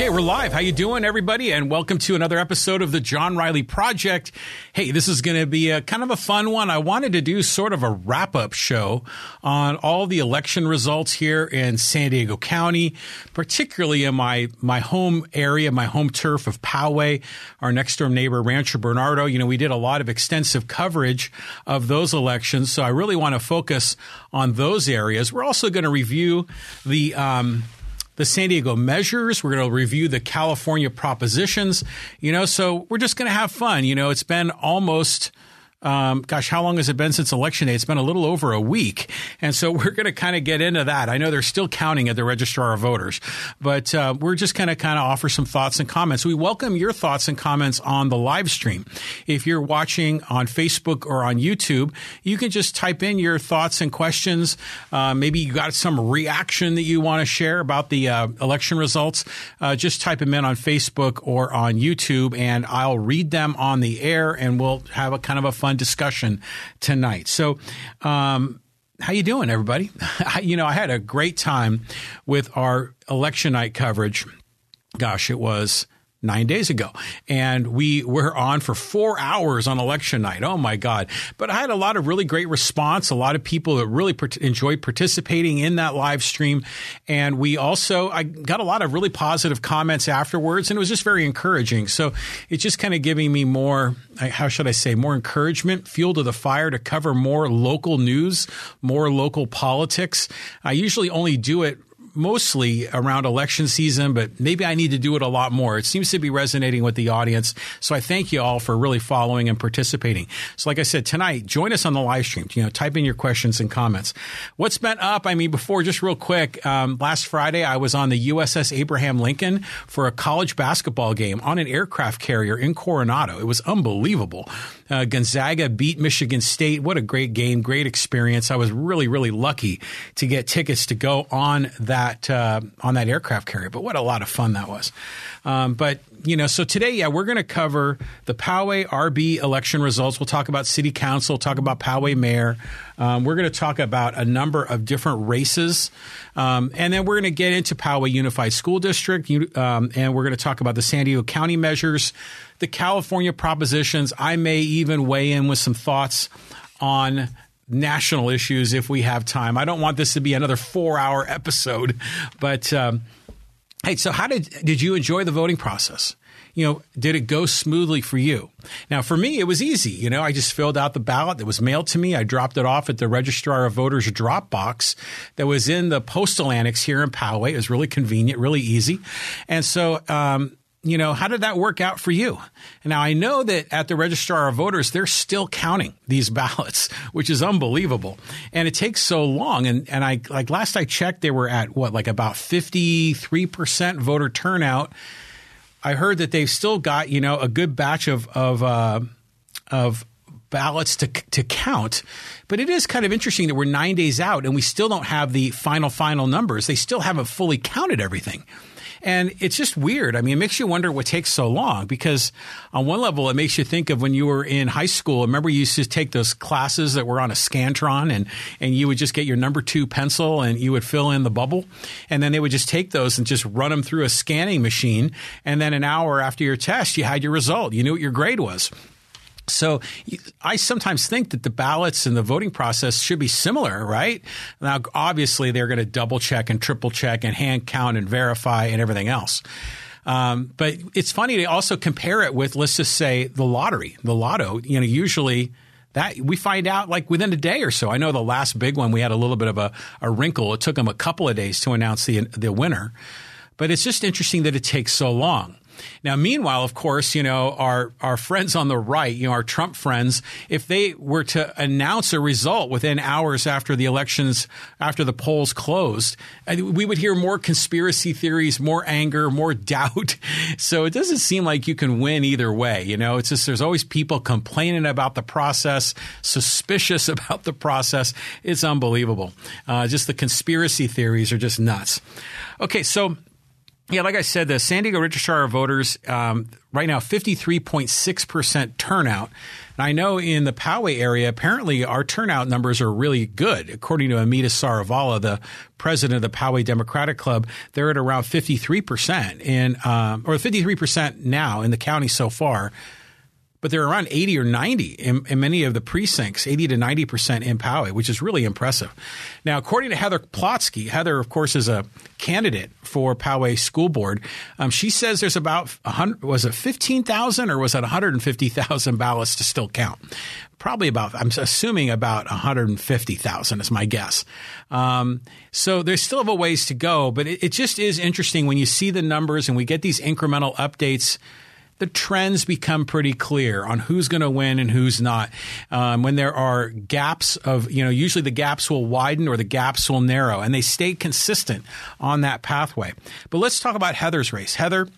Okay, we're live. How you doing, everybody? And welcome to another episode of the John Riley Project. Hey, this is going to be a kind of a fun one. I wanted to do sort of a wrap up show on all the election results here in San Diego County, particularly in my my home area, my home turf of Poway, our next door neighbor Rancho Bernardo. You know, we did a lot of extensive coverage of those elections, so I really want to focus on those areas. We're also going to review the um, the San Diego measures. We're going to review the California propositions, you know, so we're just going to have fun. You know, it's been almost um, gosh, how long has it been since election day? It's been a little over a week. And so we're going to kind of get into that. I know they're still counting at the registrar of voters, but uh, we're just going to kind of offer some thoughts and comments. We welcome your thoughts and comments on the live stream. If you're watching on Facebook or on YouTube, you can just type in your thoughts and questions. Uh, maybe you got some reaction that you want to share about the uh, election results. Uh, just type them in on Facebook or on YouTube, and I'll read them on the air, and we'll have a kind of a fun fun discussion tonight. So, um, how you doing, everybody? you know, I had a great time with our election night coverage. Gosh, it was nine days ago. And we were on for four hours on election night. Oh my God. But I had a lot of really great response, a lot of people that really part- enjoyed participating in that live stream. And we also, I got a lot of really positive comments afterwards and it was just very encouraging. So it's just kind of giving me more, how should I say, more encouragement, fuel to the fire to cover more local news, more local politics. I usually only do it mostly around election season, but maybe I need to do it a lot more. It seems to be resonating with the audience. So I thank you all for really following and participating. So like I said, tonight, join us on the live stream. You know, type in your questions and comments. What's been up? I mean, before, just real quick, um, last Friday, I was on the USS Abraham Lincoln for a college basketball game on an aircraft carrier in Coronado. It was unbelievable. Uh, Gonzaga beat Michigan State. What a great game, great experience. I was really, really lucky to get tickets to go on that uh, on that aircraft carrier. But what a lot of fun that was. Um, but you know, so today, yeah, we're going to cover the Poway RB election results. We'll talk about city council, talk about Poway mayor. Um, we're going to talk about a number of different races. Um, and then we're going to get into Poway Unified School District. Um, and we're going to talk about the San Diego County measures, the California propositions. I may even weigh in with some thoughts on national issues if we have time. I don't want this to be another four hour episode, but um, Hey, so how did did you enjoy the voting process? You know, did it go smoothly for you? Now, for me, it was easy. You know, I just filled out the ballot that was mailed to me. I dropped it off at the Registrar of Voters drop box that was in the postal annex here in Poway. It was really convenient, really easy. And so, um, you know, how did that work out for you? Now, I know that at the Registrar of Voters, they're still counting these ballots, which is unbelievable. And it takes so long. And, and I, like last I checked, they were at what, like about 53% voter turnout. I heard that they've still got, you know, a good batch of, of, uh, of ballots to, to count. But it is kind of interesting that we're nine days out and we still don't have the final, final numbers. They still haven't fully counted everything. And it's just weird. I mean, it makes you wonder what takes so long because on one level, it makes you think of when you were in high school. Remember, you used to take those classes that were on a Scantron and, and you would just get your number two pencil and you would fill in the bubble. And then they would just take those and just run them through a scanning machine. And then an hour after your test, you had your result. You knew what your grade was. So I sometimes think that the ballots and the voting process should be similar, right? Now, obviously, they're going to double check and triple check and hand count and verify and everything else. Um, but it's funny to also compare it with, let's just say, the lottery, the lotto. You know, usually that we find out like within a day or so. I know the last big one we had a little bit of a, a wrinkle. It took them a couple of days to announce the the winner, but it's just interesting that it takes so long. Now, meanwhile, of course, you know, our, our friends on the right, you know, our Trump friends, if they were to announce a result within hours after the elections, after the polls closed, we would hear more conspiracy theories, more anger, more doubt. So it doesn't seem like you can win either way. You know, it's just there's always people complaining about the process, suspicious about the process. It's unbelievable. Uh, just the conspiracy theories are just nuts. Okay, so Yeah, like I said, the San Diego Registrar Voters um, right now 53.6% turnout. And I know in the Poway area, apparently our turnout numbers are really good. According to Amita Saravala, the president of the Poway Democratic Club, they're at around 53% in, um, or 53% now in the county so far but they're around 80 or 90 in, in, many of the precincts, 80 to 90% in Poway, which is really impressive. Now, according to Heather Plotsky, Heather, of course, is a candidate for Poway School Board. Um, she says there's about 100, was it 15,000 or was it 150,000 ballots to still count? Probably about, I'm assuming about 150,000 is my guess. Um, so there's still a ways to go, but it, it just is interesting when you see the numbers and we get these incremental updates the trends become pretty clear on who's going to win and who's not. Um, when there are gaps of, you know, usually the gaps will widen or the gaps will narrow, and they stay consistent on that pathway. But let's talk about Heather's race. Heather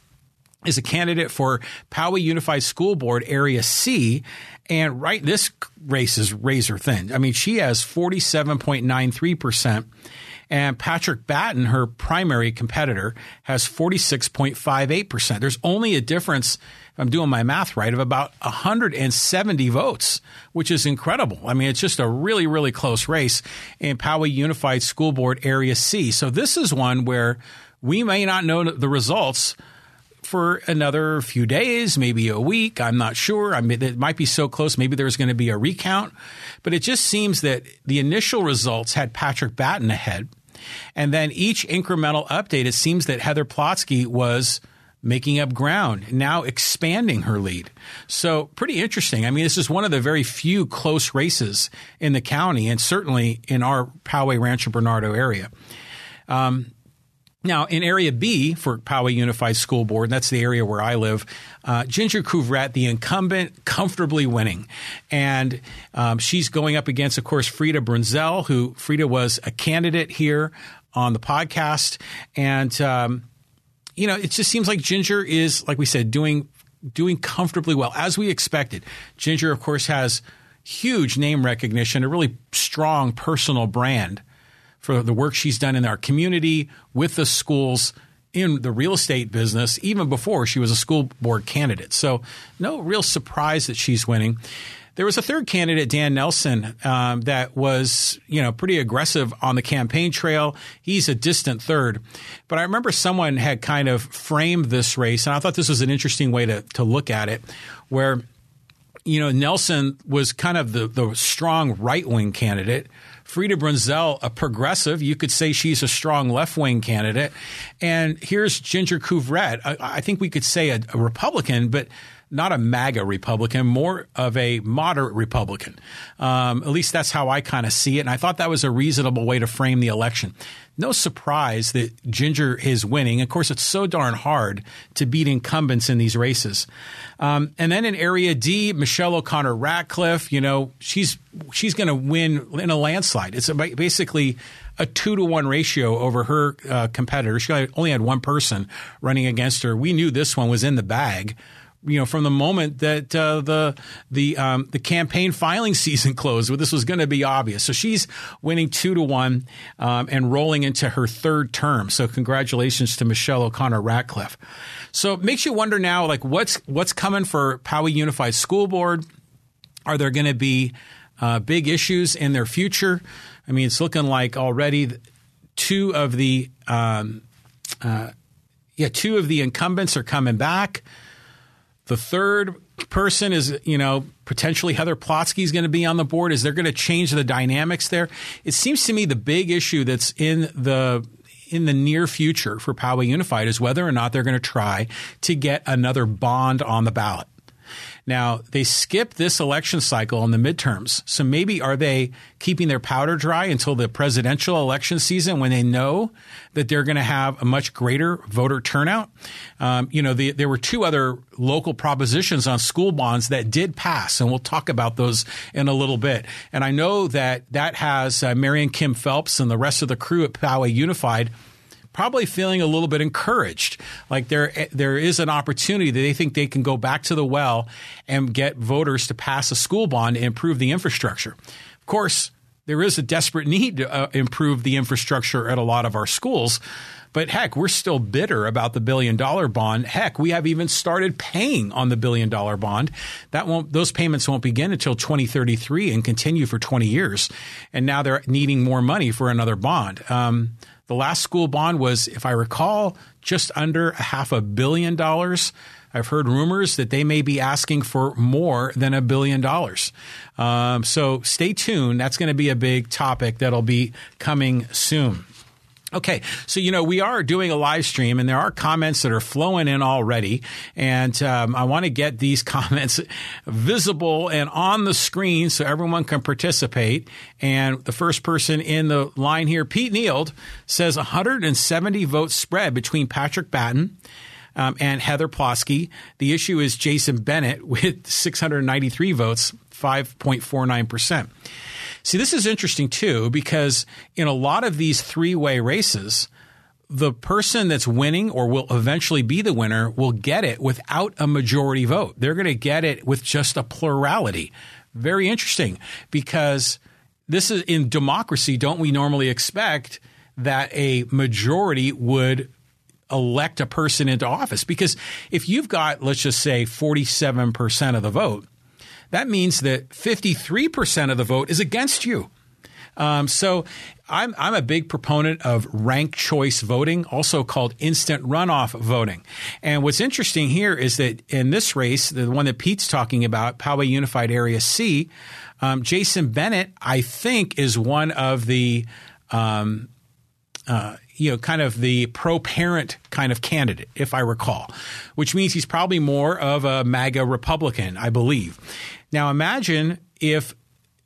is a candidate for Poway Unified School Board Area C. And right, this race is razor thin. I mean, she has 47.93%. And Patrick Batten, her primary competitor, has 46.58%. There's only a difference, if I'm doing my math right, of about 170 votes, which is incredible. I mean, it's just a really, really close race in Poway Unified School Board Area C. So this is one where we may not know the results for another few days, maybe a week. I'm not sure. I mean, it might be so close. Maybe there's going to be a recount, but it just seems that the initial results had Patrick Batten ahead. And then each incremental update, it seems that Heather Plotsky was making up ground, now expanding her lead. So pretty interesting. I mean, this is one of the very few close races in the county and certainly in our Poway Rancho Bernardo area. Um, now, in Area B for Poway Unified School Board, that's the area where I live, uh, Ginger Couvrette, the incumbent, comfortably winning. And um, she's going up against, of course, Frida Brunzel, who Frida was a candidate here on the podcast. And, um, you know, it just seems like Ginger is, like we said, doing doing comfortably well, as we expected. Ginger, of course, has huge name recognition, a really strong personal brand for the work she's done in our community with the schools in the real estate business even before she was a school board candidate. So no real surprise that she's winning. There was a third candidate, Dan Nelson, um, that was you know pretty aggressive on the campaign trail. He's a distant third, but I remember someone had kind of framed this race, and I thought this was an interesting way to to look at it, where you know Nelson was kind of the the strong right wing candidate Frida Brunzel, a progressive. You could say she's a strong left wing candidate. And here's Ginger Couvrette. I, I think we could say a, a Republican, but not a MAGA Republican, more of a moderate Republican. Um, at least that's how I kind of see it. And I thought that was a reasonable way to frame the election no surprise that Ginger is winning. Of course, it's so darn hard to beat incumbents in these races. Um, and then in Area D, Michelle O'Connor Ratcliff, you know, she's she's going to win in a landslide. It's basically a two to one ratio over her uh, competitor. She only had one person running against her. We knew this one was in the bag you know, from the moment that uh, the the um, the campaign filing season closed, well, this was going to be obvious. So she's winning two to one um, and rolling into her third term. So congratulations to Michelle O'Connor Ratcliff. So it makes you wonder now, like what's what's coming for Poway Unified School Board? Are there going to be uh, big issues in their future? I mean, it's looking like already two of the um, uh, yeah two of the incumbents are coming back. The third person is, you know, potentially Heather Plotsky is going to be on the board. Is they're going to change the dynamics there? It seems to me the big issue that's in the in the near future for Poway Unified is whether or not they're going to try to get another bond on the ballot. Now, they skipped this election cycle on the midterms. So maybe are they keeping their powder dry until the presidential election season when they know that they're going to have a much greater voter turnout? Um, you know, the, there were two other local propositions on school bonds that did pass, and we'll talk about those in a little bit. And I know that that has uh, Marian Kim Phelps and the rest of the crew at Poway Unified – probably feeling a little bit encouraged. Like there, there is an opportunity that they think they can go back to the well and get voters to pass a school bond and improve the infrastructure. Of course, there is a desperate need to uh, improve the infrastructure at a lot of our schools. But heck, we're still bitter about the billion dollar bond. Heck, we have even started paying on the billion dollar bond. That won't, those payments won't begin until 2033 and continue for 20 years. And now they're needing more money for another bond. Um, the last school bond was, if I recall, just under a half a billion dollars. I've heard rumors that they may be asking for more than a billion dollars. Um, so stay tuned. That's going to be a big topic that'll be coming soon. Okay, so you know we are doing a live stream, and there are comments that are flowing in already, and um, I want to get these comments visible and on the screen so everyone can participate. And the first person in the line here, Pete Neild, says 170 votes spread between Patrick Batten. Um, and Heather Plotsky. The issue is Jason Bennett with 693 votes, 5.49 percent. See, this is interesting too, because in a lot of these three way races, the person that's winning or will eventually be the winner will get it without a majority vote. They're going to get it with just a plurality. Very interesting because this is in democracy, don't we normally expect that a majority would elect a person into office? Because if you've got, let's just say, 47% of the vote, that means that 53% of the vote is against you. Um, so I'm, I'm a big proponent of rank choice voting, also called instant runoff voting. And what's interesting here is that in this race, the one that Pete's talking about, Poway Unified Area C, um, Jason Bennett, I think, is one of the um, uh, you know, kind of the pro parent kind of candidate, if I recall, which means he's probably more of a MAGA Republican, I believe. Now imagine if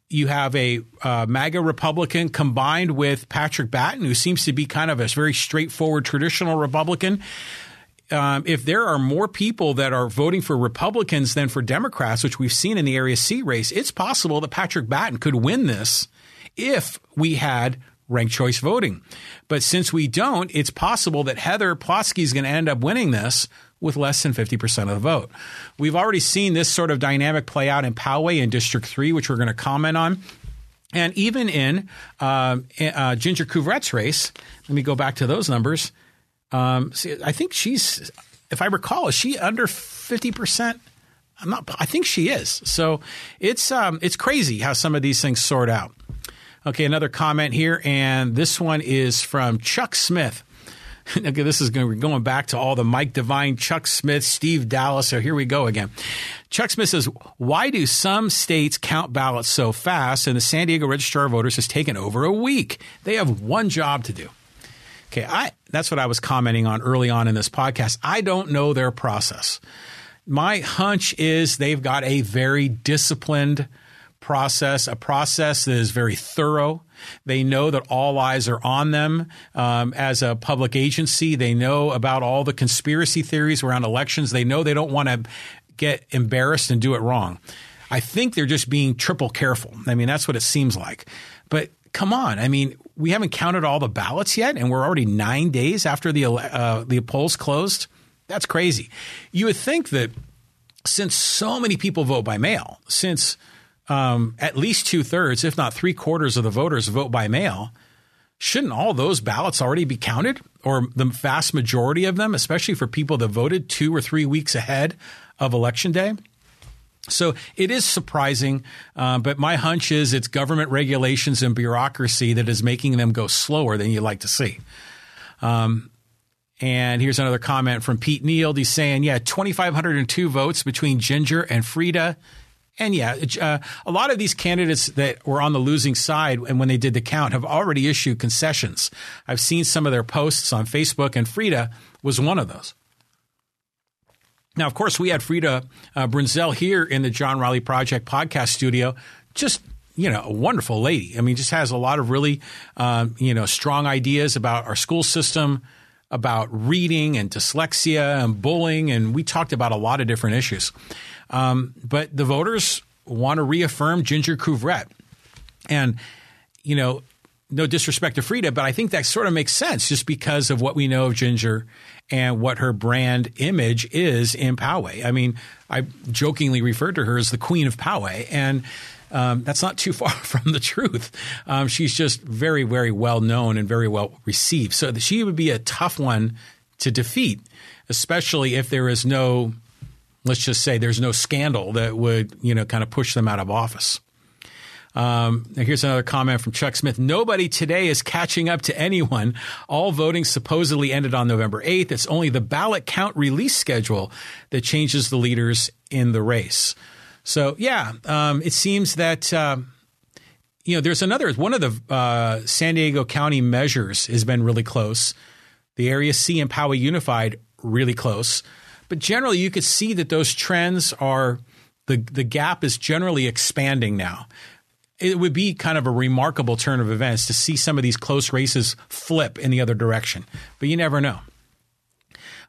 you have a uh, MAGA Republican combined with Patrick Batten, who seems to be kind of a very straightforward traditional Republican. Um, if there are more people that are voting for Republicans than for Democrats, which we've seen in the Area C race, it's possible that Patrick Batten could win this if we had ranked choice voting. But since we don't, it's possible that Heather Plotsky is going to end up winning this with less than 50% of the vote. We've already seen this sort of dynamic play out in Poway in District 3, which we're going to comment on. And even in uh, uh, Ginger Couvrette's race, let me go back to those numbers. Um, see, I think she's, if I recall, is she under 50%? I'm not, I think she is. So it's, um, it's crazy how some of these things sort out. Okay, another comment here, and this one is from Chuck Smith. okay, this is going, going back to all the Mike Devine, Chuck Smith, Steve Dallas. So here we go again. Chuck Smith says, Why do some states count ballots so fast and the San Diego Registrar of Voters has taken over a week? They have one job to do. Okay, I that's what I was commenting on early on in this podcast. I don't know their process. My hunch is they've got a very disciplined process, a process that is very thorough. They know that all eyes are on them um, as a public agency. They know about all the conspiracy theories around elections. They know they don't want to get embarrassed and do it wrong. I think they're just being triple careful. I mean, that's what it seems like. But come on, I mean, we haven't counted all the ballots yet, and we're already nine days after the uh, the polls closed. That's crazy. You would think that since so many people vote by mail, since um, at least two thirds, if not three quarters of the voters vote by mail, shouldn't all those ballots already be counted or the vast majority of them, especially for people that voted two or three weeks ahead of election day? So it is surprising, uh, but my hunch is it's government regulations and bureaucracy that is making them go slower than you'd like to see. Um, and here's another comment from Pete Neild. He's saying, yeah, 2,502 votes between Ginger and Frida and yeah, uh, a lot of these candidates that were on the losing side and when they did the count have already issued concessions. I've seen some of their posts on Facebook, and Frida was one of those. Now, of course, we had Frida uh, Brunzel here in the John Riley Project podcast studio. Just you know, a wonderful lady. I mean, just has a lot of really, um, you know, strong ideas about our school system, about reading and dyslexia and bullying, and we talked about a lot of different issues. Um, but the voters want to reaffirm Ginger Couvrette. And, you know, no disrespect to Frida, but I think that sort of makes sense just because of what we know of Ginger and what her brand image is in Poway. I mean, I jokingly referred to her as the queen of Poway. And Um, that's not too far from the truth. Um, she's just very, very well known and very well received. So she would be a tough one to defeat, especially if there is no, let's just say, there's no scandal that would you know kind of push them out of office. Um, here's another comment from Chuck Smith. Nobody today is catching up to anyone. All voting supposedly ended on November 8th. It's only the ballot count release schedule that changes the leaders in the race. So, yeah, um, it seems that. Uh, you know, there's another one of the uh, San Diego County measures has been really close. The area C and Poway Unified really close, but generally you could see that those trends are the the gap is generally expanding now it would be kind of a remarkable turn of events to see some of these close races flip in the other direction. But you never know.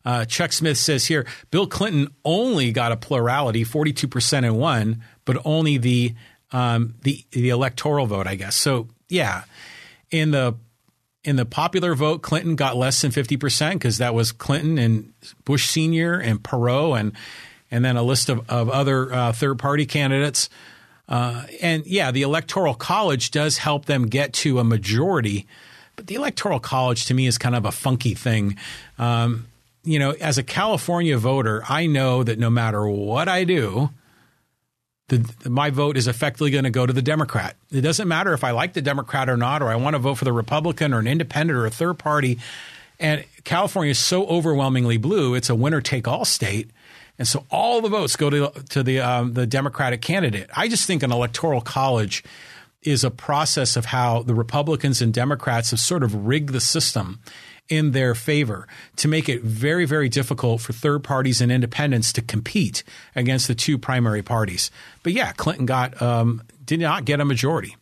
Uh, Chuck Smith says here Bill Clinton only got a plurality, 42% and won, but only the, um, the, the electoral vote, I guess. So, yeah, in the in the popular vote, Clinton got less than 50% because that was Clinton and Bush Sr. and Perot and, and then a list of, of other uh, third party candidates. Uh, and yeah, the Electoral College does help them get to a majority, but the Electoral College to me is kind of a funky thing. Um, you know, as a California voter, I know that no matter what I do, the, my vote is effectively going to go to the Democrat. It doesn't matter if I like the Democrat or not, or I want to vote for the Republican or an independent or a third party. And California is so overwhelmingly blue; it's a winner take all state. And so all the votes go to to the um, the Democratic candidate. I just think an electoral college is a process of how the Republicans and Democrats have sort of rigged the system in their favor to make it very, very difficult for third parties and independents to compete against the two primary parties. But yeah, Clinton got um, did not get a majority.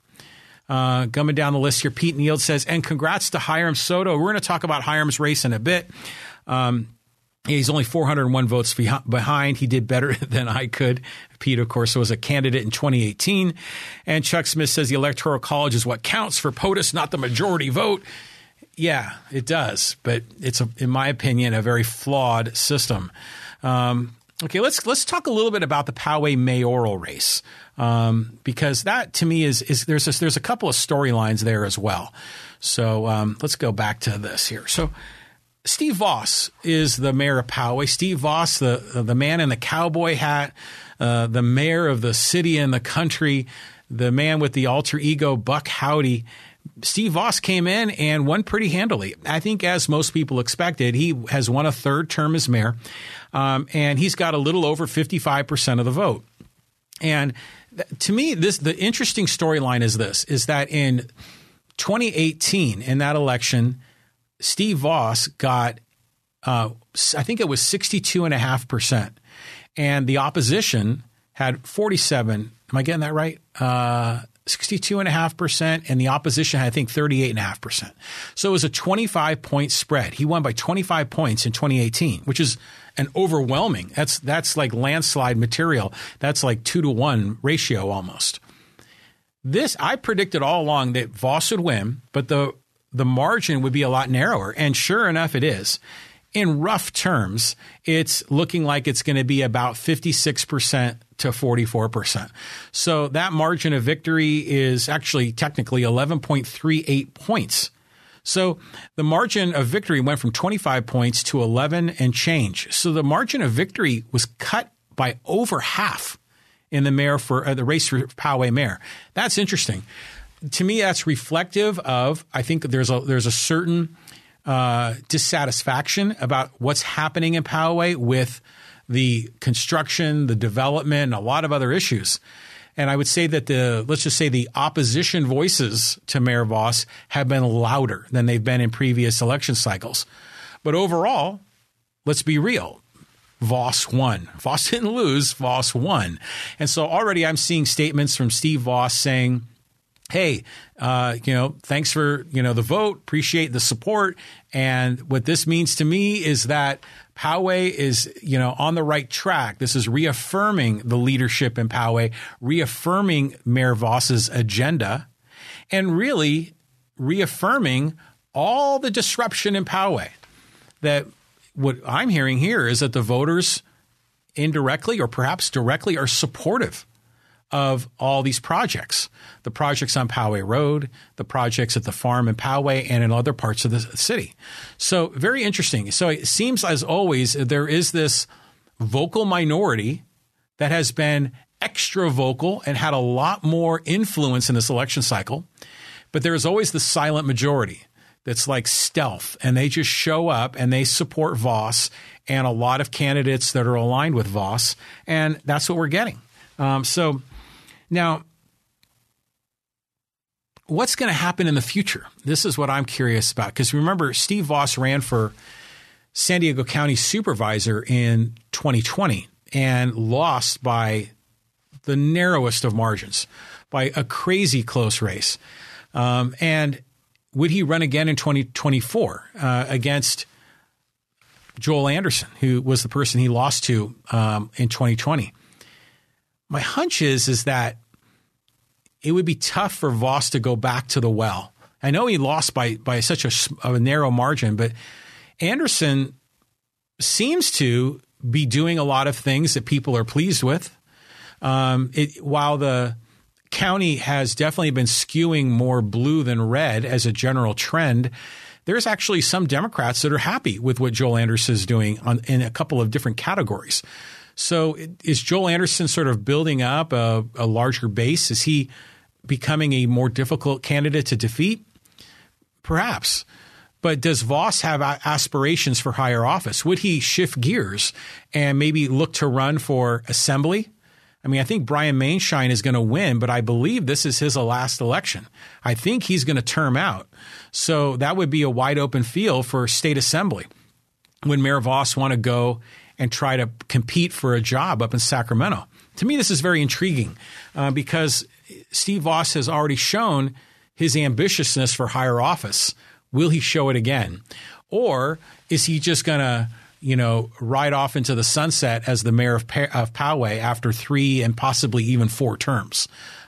Uh, coming down the list here, Pete Neild says, and congrats to Hiram Soto. We're going to talk about Hiram's race in a bit. Um, He's only 401 votes behind. He did better than I could. Pete, of course, was a candidate in 2018. And Chuck Smith says the Electoral College is what counts for POTUS, not the majority vote. Yeah, it does, but it's, a, in my opinion, a very flawed system. Um, okay, let's let's talk a little bit about the Poway mayoral race um, because that to me is is there's a, there's a couple of storylines there as well. So um, let's go back to this here. So Steve Vaus is the mayor of Poway. Steve Vaus, the the man in the cowboy hat, uh, the mayor of the city and the country, the man with the alter ego Buck Howdy. Steve Vaus came in and won pretty handily. I think, as most people expected, he has won a third term as mayor, um, and he's got a little over fifty five percent of the vote. And th- to me, this the interesting storyline is this: is that in 2018, in that election, Steve Vaus got, uh, I think it was 62.5%. And the opposition had 47. Am I getting that right? Uh, 62.5%, and the opposition had, I think, 38.5%. So it was a 25 point spread. He won by 25 points in 2018, which is an overwhelming. That's, that's like landslide material. That's like two to one ratio almost. This, I predicted all along that Vaus would win, but the the margin would be a lot narrower. And sure enough, it is. In rough terms, it's looking like it's going to be about 56% to 44%. So that margin of victory is actually technically 11.38 points. So the margin of victory went from 25 points to 11 and change. So the margin of victory was cut by over half in the mayor for uh, the race for Poway mayor. That's interesting to me, that's reflective of. I think there's a there's a certain uh, dissatisfaction about what's happening in Poway with the construction, the development, a lot of other issues. And I would say that the let's just say the opposition voices to Mayor Vaus have been louder than they've been in previous election cycles. But overall, let's be real. Vaus won. Vaus didn't lose. Vaus won. And so already I'm seeing statements from Steve Vaus saying, hey, uh, you know, thanks for, you know, the vote, appreciate the support. And what this means to me is that Poway is, you know, on the right track. This is reaffirming the leadership in Poway, reaffirming Mayor Vaus's agenda, and really reaffirming all the disruption in Poway. That what I'm hearing here is that the voters indirectly or perhaps directly are supportive of all these projects the projects on Poway Road, the projects at the farm in Poway, and in other parts of the city. So, very interesting. So, it seems, as always, there is this vocal minority that has been extra vocal and had a lot more influence in this election cycle. But there is always the silent majority that's like stealth, and they just show up and they support Vaus and a lot of candidates that are aligned with Vaus, and that's what we're getting. Um, so now, what's going to happen in the future? This is what I'm curious about because remember, Steve Vaus ran for San Diego County Supervisor in 2020 and lost by the narrowest of margins, by a crazy close race. Um, and would he run again in 2024 uh, against Joel Anderson, who was the person he lost to um, in 2020? My hunch is is that it would be tough for Vaus to go back to the well. I know he lost by by such a, a narrow margin, but Anderson seems to be doing a lot of things that people are pleased with. Um, it, while the county has definitely been skewing more blue than red as a general trend, there's actually some Democrats that are happy with what Joel Anderson is doing on, in a couple of different categories. So is Joel Anderson sort of building up a, a larger base? Is he becoming a more difficult candidate to defeat? Perhaps. But does Vaus have aspirations for higher office? Would he shift gears and maybe look to run for assembly? I mean, I think Brian Maienschein is going to win, but I believe this is his last election. I think he's going to term out. So that would be a wide open field for state assembly. Would Mayor Vaus want to go and try to compete for a job up in Sacramento. To me, this is very intriguing uh, because Steve Vaus has already shown his ambitiousness for higher office. Will he show it again? Or is he just going to, you know, ride off into the sunset as the mayor of, pa- of Poway after three and possibly even four terms?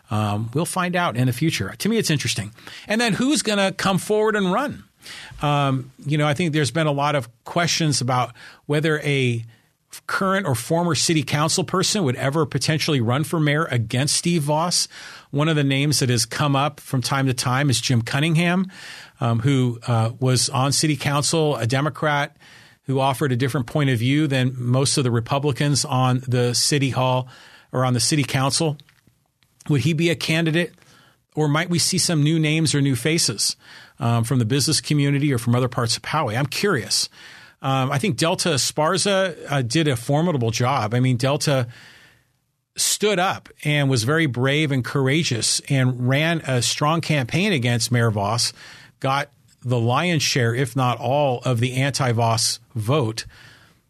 Um, we'll find out in the future. To me, it's interesting. And then who's going to come forward and run? Um, you know, I think there's been a lot of questions about whether a current or former city council person would ever potentially run for mayor against Steve Vaus. One of the names that has come up from time to time is Jim Cunningham, um, who uh, was on city council, a Democrat who offered a different point of view than most of the Republicans on the city hall or on the city council. Would he be a candidate? Or might we see some new names or new faces um, from the business community or from other parts of Poway? I'm curious. Um, I think Delta Esparza uh, did a formidable job. I mean, Delta stood up and was very brave and courageous and ran a strong campaign against Mayor Vaus, got the lion's share, if not all, of the anti Vaus vote.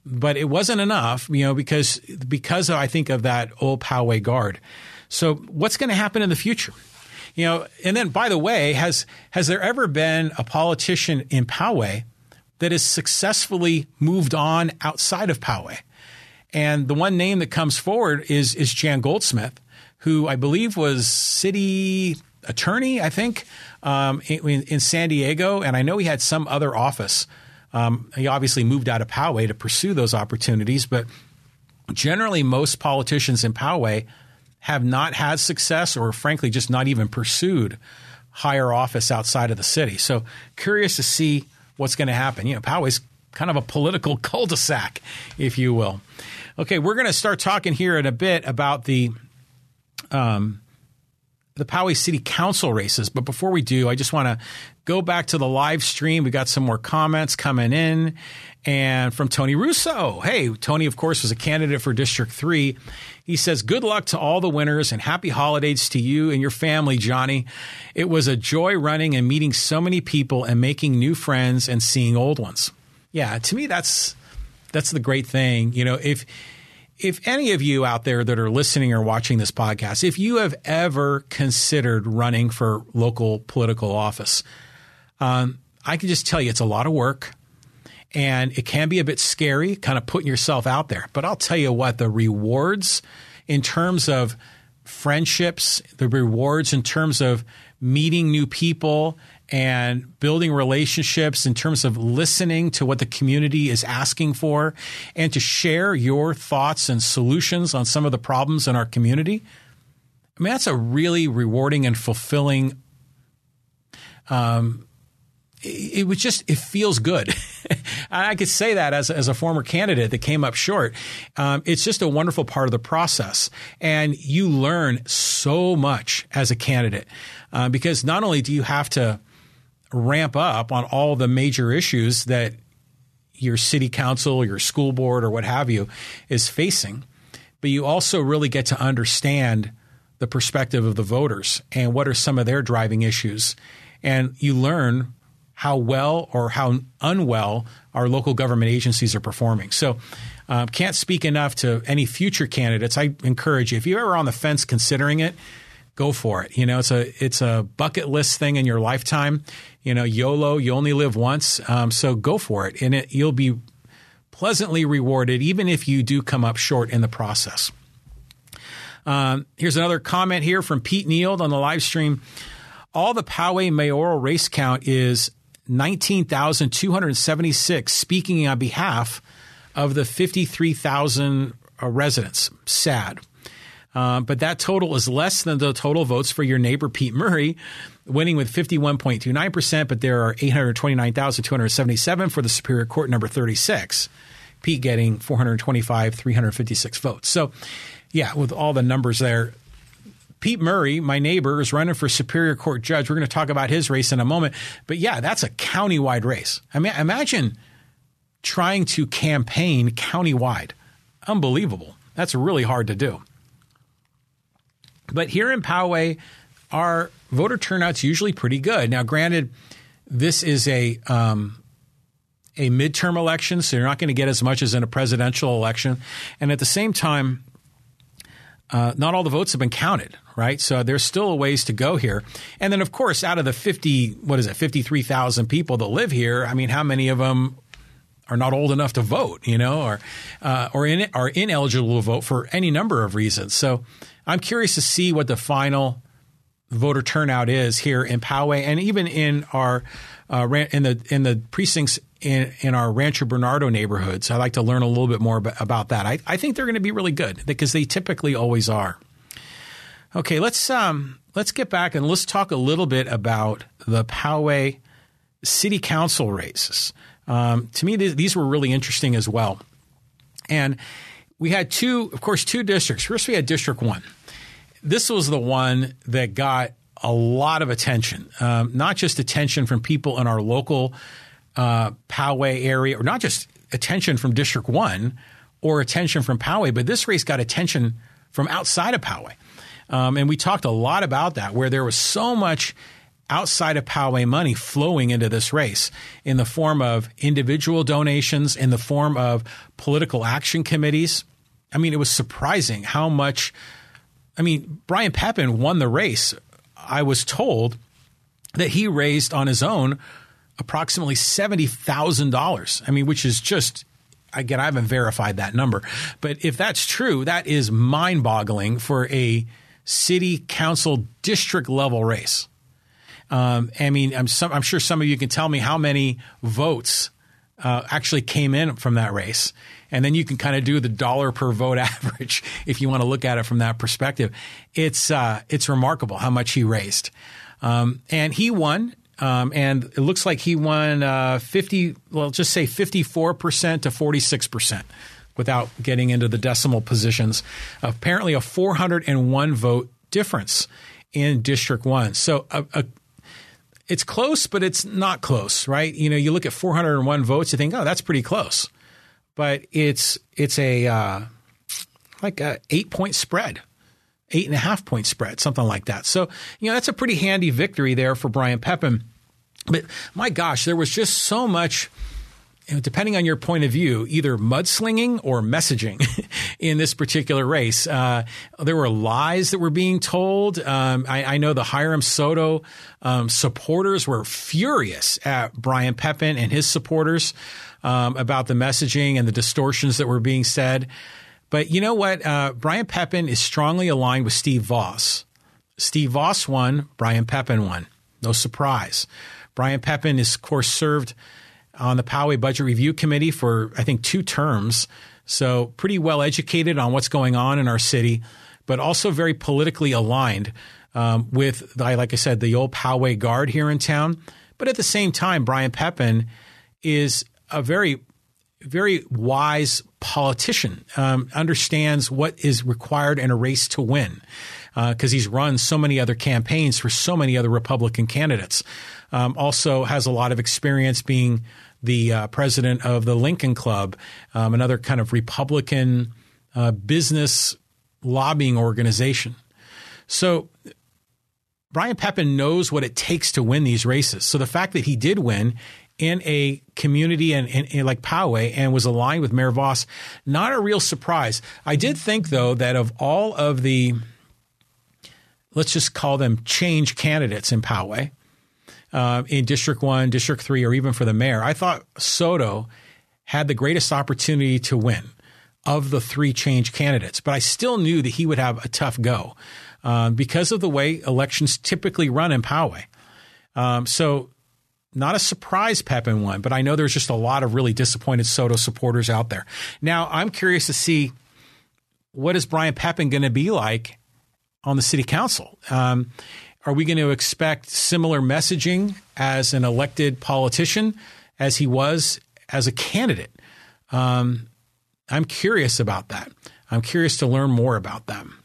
But it wasn't enough, you know, because because I think of that old Poway guard. So what's going to happen in the future? You know, and then by the way, has has there ever been a politician in Poway that has successfully moved on outside of Poway. And the one name that comes forward is is Jan Goldsmith, who I believe was city attorney, I think, um, in, in, San Diego, and I know he had some other office. Um, he obviously moved out of Poway to pursue those opportunities, but generally, most politicians in Poway have not had success, or frankly, just not even pursued higher office outside of the city. So, curious to see what's going to happen. You know, Poway's kind of a political cul-de-sac, if you will. Okay, we're going to start talking here in a bit about the um, the Poway City Council races. But before we do, I just want to go back to the live stream. We got some more comments coming in. And from Tony Russo. Hey, Tony, of course, was a candidate for District 3. He says, Good luck to all the winners and happy holidays to you and your family, Johnny. It was a joy running and meeting so many people and making new friends and seeing old ones. Yeah, to me, that's that's the great thing. You know, if if any of you out there that are listening or watching this podcast, if you have ever considered running for local political office, um, I can just tell you it's a lot of work and it can be a bit scary, kind of putting yourself out there. But I'll tell you what, the rewards in terms of friendships, the rewards in terms of meeting new people and building relationships in terms of listening to what the community is asking for and to share your thoughts and solutions on some of the problems in our community. I mean, that's a really rewarding and fulfilling. Um, it, was just it feels good. I could say that as as a former candidate that came up short. Um, it's just a wonderful part of the process, and you learn so much as a candidate uh, because not only do you have to ramp up on all the major issues that your city council, your school board, or what have you is facing, but you also really get to understand the perspective of the voters and what are some of their driving issues. And you learn how well or how unwell our local government agencies are performing. So, uh, can't speak enough to any future candidates. I encourage you, if you're ever on the fence considering it, go for it. You know, it's a it's a bucket list thing in your lifetime. You know, YOLO, you only live once, um, so go for it, and it, you'll be pleasantly rewarded, even if you do come up short in the process. Um, here's another comment here from Pete Neild on the live stream. All the Poway mayoral race count is 19,276, speaking on behalf of the 53,000 uh, residents. Sad. Uh, but that total is less than the total votes for your neighbor Pete Murray, winning with 51.29%, but there are 829,277 for the Superior Court number 36. Pete getting 425, 356 votes. So yeah, with all the numbers there. Pete Murray, my neighbor, is running for Superior Court judge. We're going to talk about his race in a moment. But yeah, that's a county-wide race. I mean, imagine trying to campaign county-wide. Unbelievable. That's really hard to do. But here in Poway, our voter turnout's usually pretty good. Now, granted, this is a um, a midterm election, so you're not going to get as much as in a presidential election. And at the same time, uh, not all the votes have been counted, right? So there's still a ways to go here. And then, of course, out of the 50, what is it, 53,000 people that live here, I mean, how many of them are not old enough to vote, you know, or, uh, or in, are ineligible to vote for any number of reasons. So I'm curious to see what the final voter turnout is here in Poway and even in our uh, in the in the precincts in, in our Rancho Bernardo neighborhoods. I'd like to learn a little bit more about that. I, I think they're going to be really good because they typically always are. Okay, let's um, let's get back and let's talk a little bit about the Poway City Council races. Um, to me, th- these were really interesting as well. And we had two, of course, two districts. First, we had District One. This was the one that got a lot of attention, um, not just attention from people in our local uh, Poway area, or not just attention from District 1 or attention from Poway, but this race got attention from outside of Poway. Um, and we talked a lot about that, where there was so much outside of Poway money flowing into this race in the form of individual donations, in the form of political action committees. I mean, it was surprising how much. I mean, Brian Pepin won the race. I was told that he raised on his own approximately $70,000. I mean, which is just again, I haven't verified that number, but if that's true, that is mind boggling for a city council district level race. Um, I mean, I'm, some, I'm, sure some of you can tell me how many votes uh, actually came in from that race. And then you can kind of do the dollar per vote average if you want to look at it from that perspective. It's, uh, it's remarkable how much he raised. Um, and he won um, and it looks like he won uh, 50, well, just say 54% to 46% without getting into the decimal positions. Apparently, a 401 vote difference in District 1. So a, a, it's close, but it's not close, right? You know, you look at 401 votes, you think, oh, that's pretty close. But it's it's a uh, like a eight point spread eight and a half point spread, something like that. So, you know, that's a pretty handy victory there for Brian Pepin. But my gosh, there was just so much depending on your point of view, either mudslinging or messaging in this particular race. Uh, there were lies that were being told. Um, I, I, know the Hiram Soto um, supporters were furious at Brian Pepin and his supporters um, about the messaging and the distortions that were being said. But you know what? Uh, Brian Pepin is strongly aligned with Steve Vaus. Steve Vaus won, Brian Pepin won. No surprise. Brian Pepin is, of course, served on the Poway Budget Review Committee for, I think, two terms. So pretty well educated on what's going on in our city. but also very politically aligned um, with, like I said, the old Poway Guard here in town. But at the same time, Brian Pepin is a very, very wise politician, um, understands what is required in a race to win because uh, he's run so many other campaigns for so many other Republican candidates. Um, also has a lot of experience being the uh, president of the Lincoln Club, um, another kind of Republican uh, business lobbying organization. So Brian Pepin knows what it takes to win these races. So the fact that he did win in a community and, like Poway and was aligned with Mayor Vaus. not a real surprise. I did think though that of all of the, let's just call them change candidates in Poway, uh, in District 1, District 3, or even for the mayor, I thought Soto had the greatest opportunity to win of the three change candidates. But I still knew that he would have a tough go uh, because of the way elections typically run in Poway. Um, so, not a surprise Pepin won, but I know there's just a lot of really disappointed Soto supporters out there. Now, I'm curious to see what is Brian Pepin going to be like on the city council. Um, are we going to expect similar messaging as an elected politician as he was as a candidate? Um, I'm curious about that. I'm curious to learn more about them.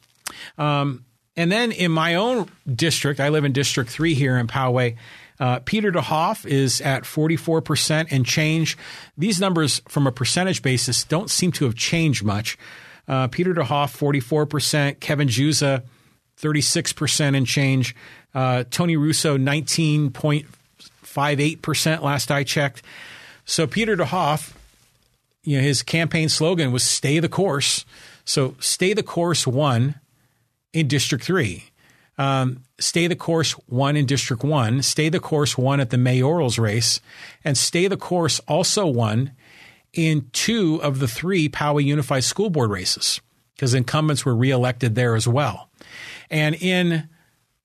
Um, and then in my own district, I live in District 3 here in Poway. Uh, Peter DeHoff is at 44% and change. These numbers, from a percentage basis, don't seem to have changed much. Uh, Peter DeHoff, 44%. Kevin Juza, 36% and change. Uh, Tony Russo, 19.58% last I checked. So Peter DeHoff, you know, his campaign slogan was stay the course. So stay the course one in District 3. Um, stay the course one in District 1, stay the course one at the mayoral's race, and stay the course also one in two of the three Poway Unified School Board races because incumbents were reelected there as well. And in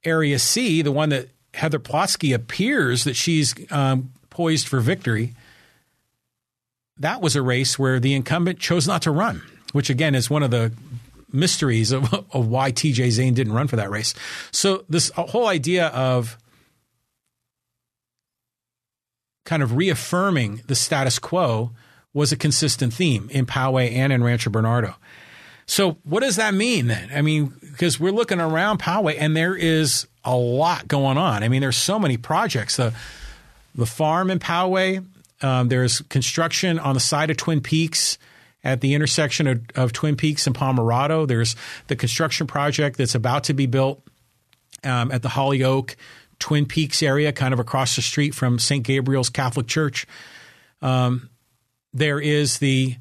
Area C, the one that Heather Plotsky appears that she's um, poised for victory, that was a race where the incumbent chose not to run, which again is one of the mysteries of, of why TJ Zane didn't run for that race. So this whole idea of kind of reaffirming the status quo was a consistent theme in Poway and in Rancho Bernardo. So what does that mean then? I mean, because we're looking around Poway and there is a lot going on. I mean, there's so many projects. The the farm in Poway, um, there's construction on the side of Twin Peaks at the intersection of, of, Twin Peaks and Pomerado. There's the construction project that's about to be built um, at the Holyoke Twin Peaks area, kind of across the street from St. Gabriel's Catholic Church. Um, there is the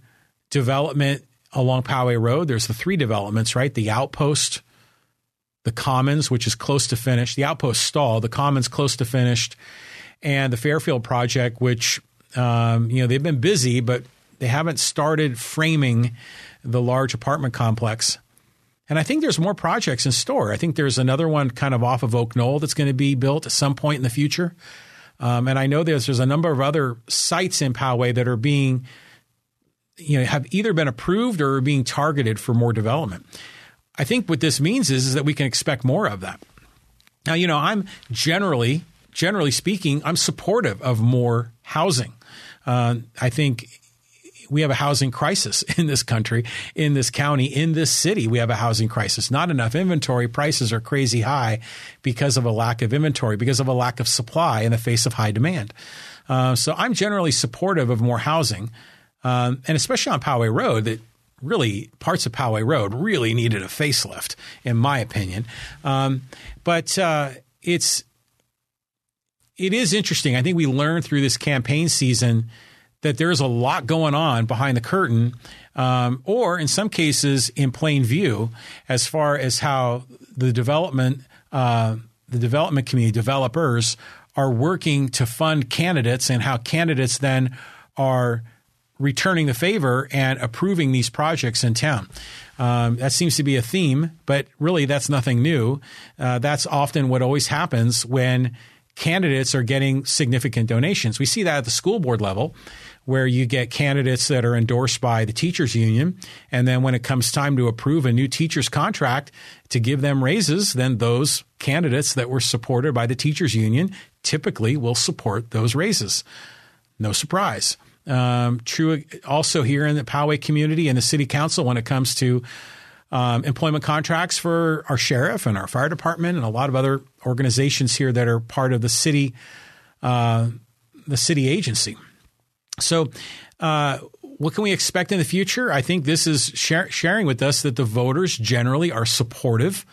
development along Poway Road. There's the three developments, right? The Outpost, the Commons, which is close to finished, the Outpost stall, the Commons close to finished, and the Fairfield project, which um, you know they've been busy, but they haven't started framing the large apartment complex. And I think there's more projects in store. I think there's another one kind of off of Oak Knoll that's going to be built at some point in the future. Um, and I know there's there's a number of other sites in Poway that are being you know, have either been approved or are being targeted for more development. I think what this means is, is that we can expect more of that. Now, you know, I'm generally, generally speaking, I'm supportive of more housing. Uh, I think we have a housing crisis in this country, in this county, in this city. We have a housing crisis. Not enough inventory. Prices are crazy high because of a lack of inventory, because of a lack of supply in the face of high demand. Uh, so I'm generally supportive of more housing um, and especially on Poway Road, that really parts of Poway Road really needed a facelift, in my opinion. Um, but uh, it's it is interesting. I think we learned through this campaign season that there's a lot going on behind the curtain, um, or in some cases in plain view, as far as how the development uh, the development community developers are working to fund candidates, and how candidates then are returning the favor and approving these projects in town. Um, that seems to be a theme, but really that's nothing new. Uh, that's often what always happens when candidates are getting significant donations. We see that at the school board level where you get candidates that are endorsed by the teachers union. And then when it comes time to approve a new teacher's contract to give them raises, then those candidates that were supported by the teachers union typically will support those raises. No surprise. Um, true also here in the Poway community and the city council when it comes to um, employment contracts for our sheriff and our fire department and a lot of other organizations here that are part of the city, uh, the city agency. So, uh, what can we expect in the future? I think this is sharing with us that the voters generally are supportive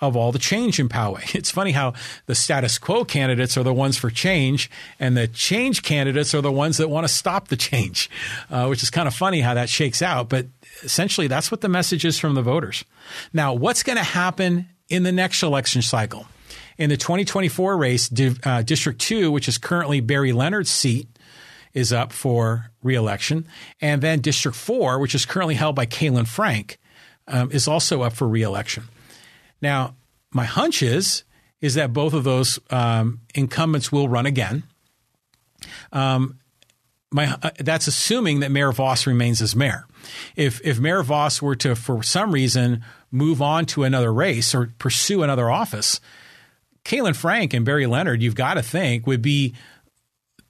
of all the change in Poway. It's funny how the status quo candidates are the ones for change, and the change candidates are the ones that want to stop the change, uh, which is kind of funny how that shakes out. But essentially, that's what the message is from the voters. Now, what's going to happen in the next election cycle? In the 2024 race, uh, District 2, which is currently Barry Leonard's seat, is up for reelection. And then District 4, which is currently held by Caylin Frank, um, is also up for reelection. Now, my hunch is is that both of those um, incumbents will run again. Um, my, uh, that's assuming that Mayor Vaus remains as mayor. If if Mayor Vaus were to, for some reason, move on to another race or pursue another office, Caylin Frank and Barry Leonard, you've got to think, would be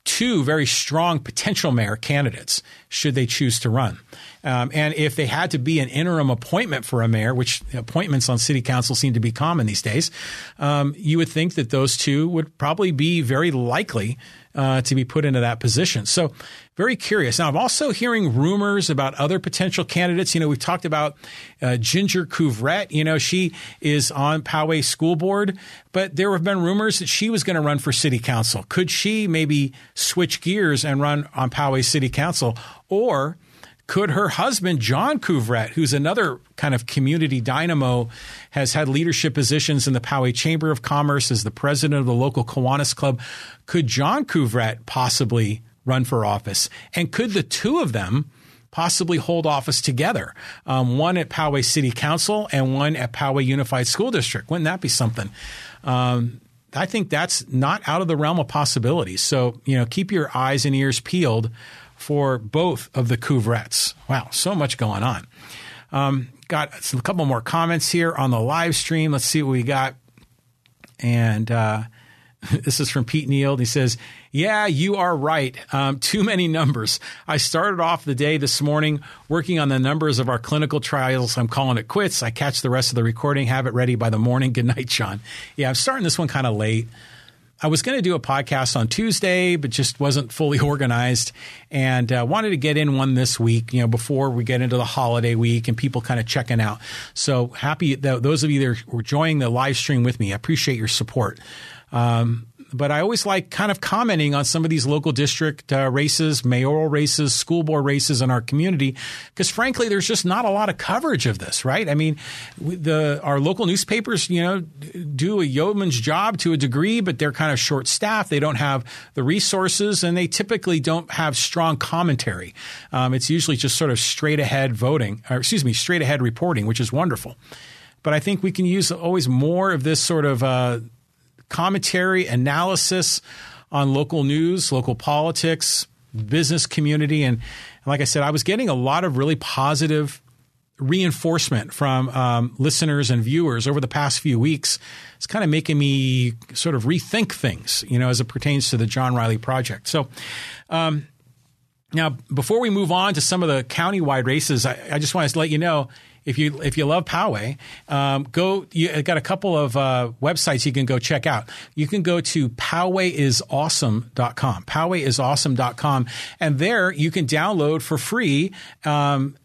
two very strong potential mayor candidates should they choose to run. Um, and if they had to be an interim appointment for a mayor, which appointments on city council seem to be common these days, um, you would think that those two would probably be very likely uh, to be put into that position. So, very curious. Now, I'm also hearing rumors about other potential candidates. You know, we've talked about uh, Ginger Couvrette. You know, she is on Poway School Board, but there have been rumors that she was going to run for city council. Could she maybe switch gears and run on Poway City Council? Or could her husband, John Couvrette, who's another kind of community dynamo, has had leadership positions in the Poway Chamber of Commerce as the president of the local Kiwanis Club, could John Couvrette possibly run for office? And could the two of them possibly hold office together? Um, one at Poway City Council and one at Poway Unified School District. Wouldn't that be something? Um, I think that's not out of the realm of possibilities. So, you know, keep your eyes and ears peeled for both of the Couvrettes. Wow, so much going on. Um, got a couple more comments here on the live stream. Let's see what we got. And uh, this is from Pete Neild. He says, Yeah, you are right. Um, too many numbers. I started off the day this morning working on the numbers of our clinical trials. I'm calling it quits. I catch the rest of the recording, have it ready by the morning. Good night, John. Yeah, I'm starting this one kind of late. I was going to do a podcast on Tuesday, but just wasn't fully organized, and uh, wanted to get in one this week. You know, before we get into the holiday week and people kind of checking out. So happy that those of you that are joining the live stream with me. I appreciate your support. Um, but I always like kind of commenting on some of these local district uh, races, mayoral races, school board races in our community, because frankly, there's just not a lot of coverage of this, right? I mean, the our local newspapers, you know, do a yeoman's job to a degree, but they're kind of short staffed. They don't have the resources, and they typically don't have strong commentary. Um, it's usually just sort of straight ahead voting, or excuse me, straight ahead reporting, which is wonderful. But I think we can use always more of this sort of uh, commentary, analysis on local news, local politics, business community. And like I said, I was getting a lot of really positive reinforcement from um, listeners and viewers over the past few weeks. It's kind of making me sort of rethink things, you know, as it pertains to the John Riley project. So, um, now, before we move on to some of the countywide races, I, I just want to let you know if you if you love Poway, um, go. You've got a couple of uh, websites you can go check out. You can go to powayisawesome.com, powayisawesome.com, and there you can download for free um,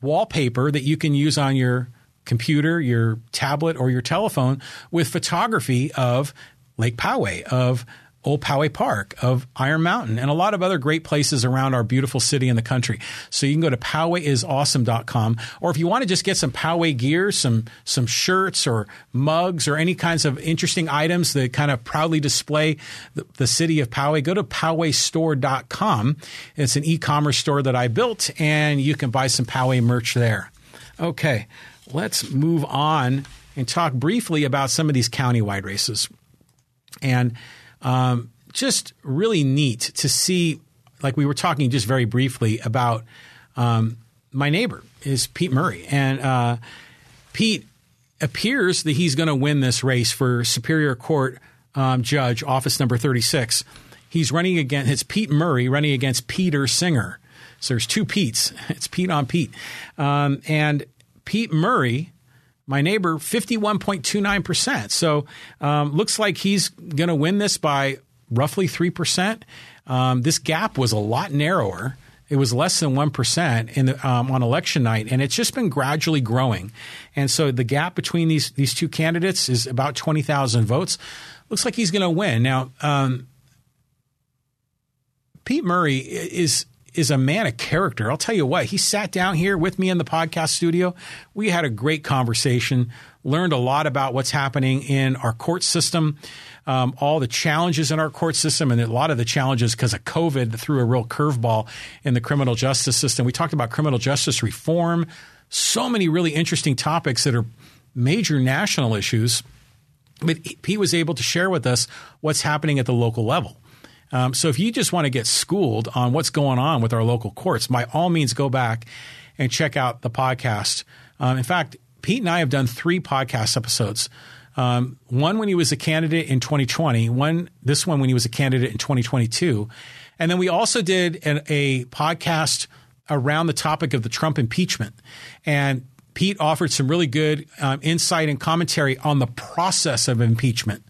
wallpaper that you can use on your computer, your tablet, or your telephone with photography of Lake Poway, of Old Poway Park, of Iron Mountain, and a lot of other great places around our beautiful city in the country. So you can go to powayisawesome.com. Or if you want to just get some Poway gear, some, some shirts or mugs or any kinds of interesting items that kind of proudly display the, the city of Poway, go to powaystore.com. It's an e-commerce store that I built and you can buy some Poway merch there. Okay, let's move on and talk briefly about some of these countywide races. And um, just really neat to see. Like we were talking just very briefly about um, my neighbor is Pete Murray, and uh, Pete appears that he's going to win this race for Superior Court um, Judge, office number 36. He's running against, it's Pete Murray running against Peter Singer. So there's two Pete's. It's Pete on Pete. Um, and Pete Murray, my neighbor, 51.29%. So um, looks like he's going to win this by roughly 3%. Um, this gap was a lot narrower. It was less than 1% in the, um, on election night, and it's just been gradually growing. And so the gap between these, these two candidates is about 20,000 votes. Looks like he's going to win. Now, um, Pete Murray is is a man of character. I'll tell you what, he sat down here with me in the podcast studio. We had a great conversation, learned a lot about what's happening in our court system, um, all the challenges in our court system, and a lot of the challenges because of COVID threw a real curveball in the criminal justice system. We talked about criminal justice reform, so many really interesting topics that are major national issues. But he was able to share with us what's happening at the local level. Um, so if you just want to get schooled on what's going on with our local courts, by all means, go back and check out the podcast. Um, in fact, Pete and I have done three podcast episodes. Um, one when he was a candidate in 2020, one this one when he was a candidate in 2022, and then we also did an, a podcast around the topic of the Trump impeachment. And Pete offered some really good um, insight and commentary on the process of impeachment.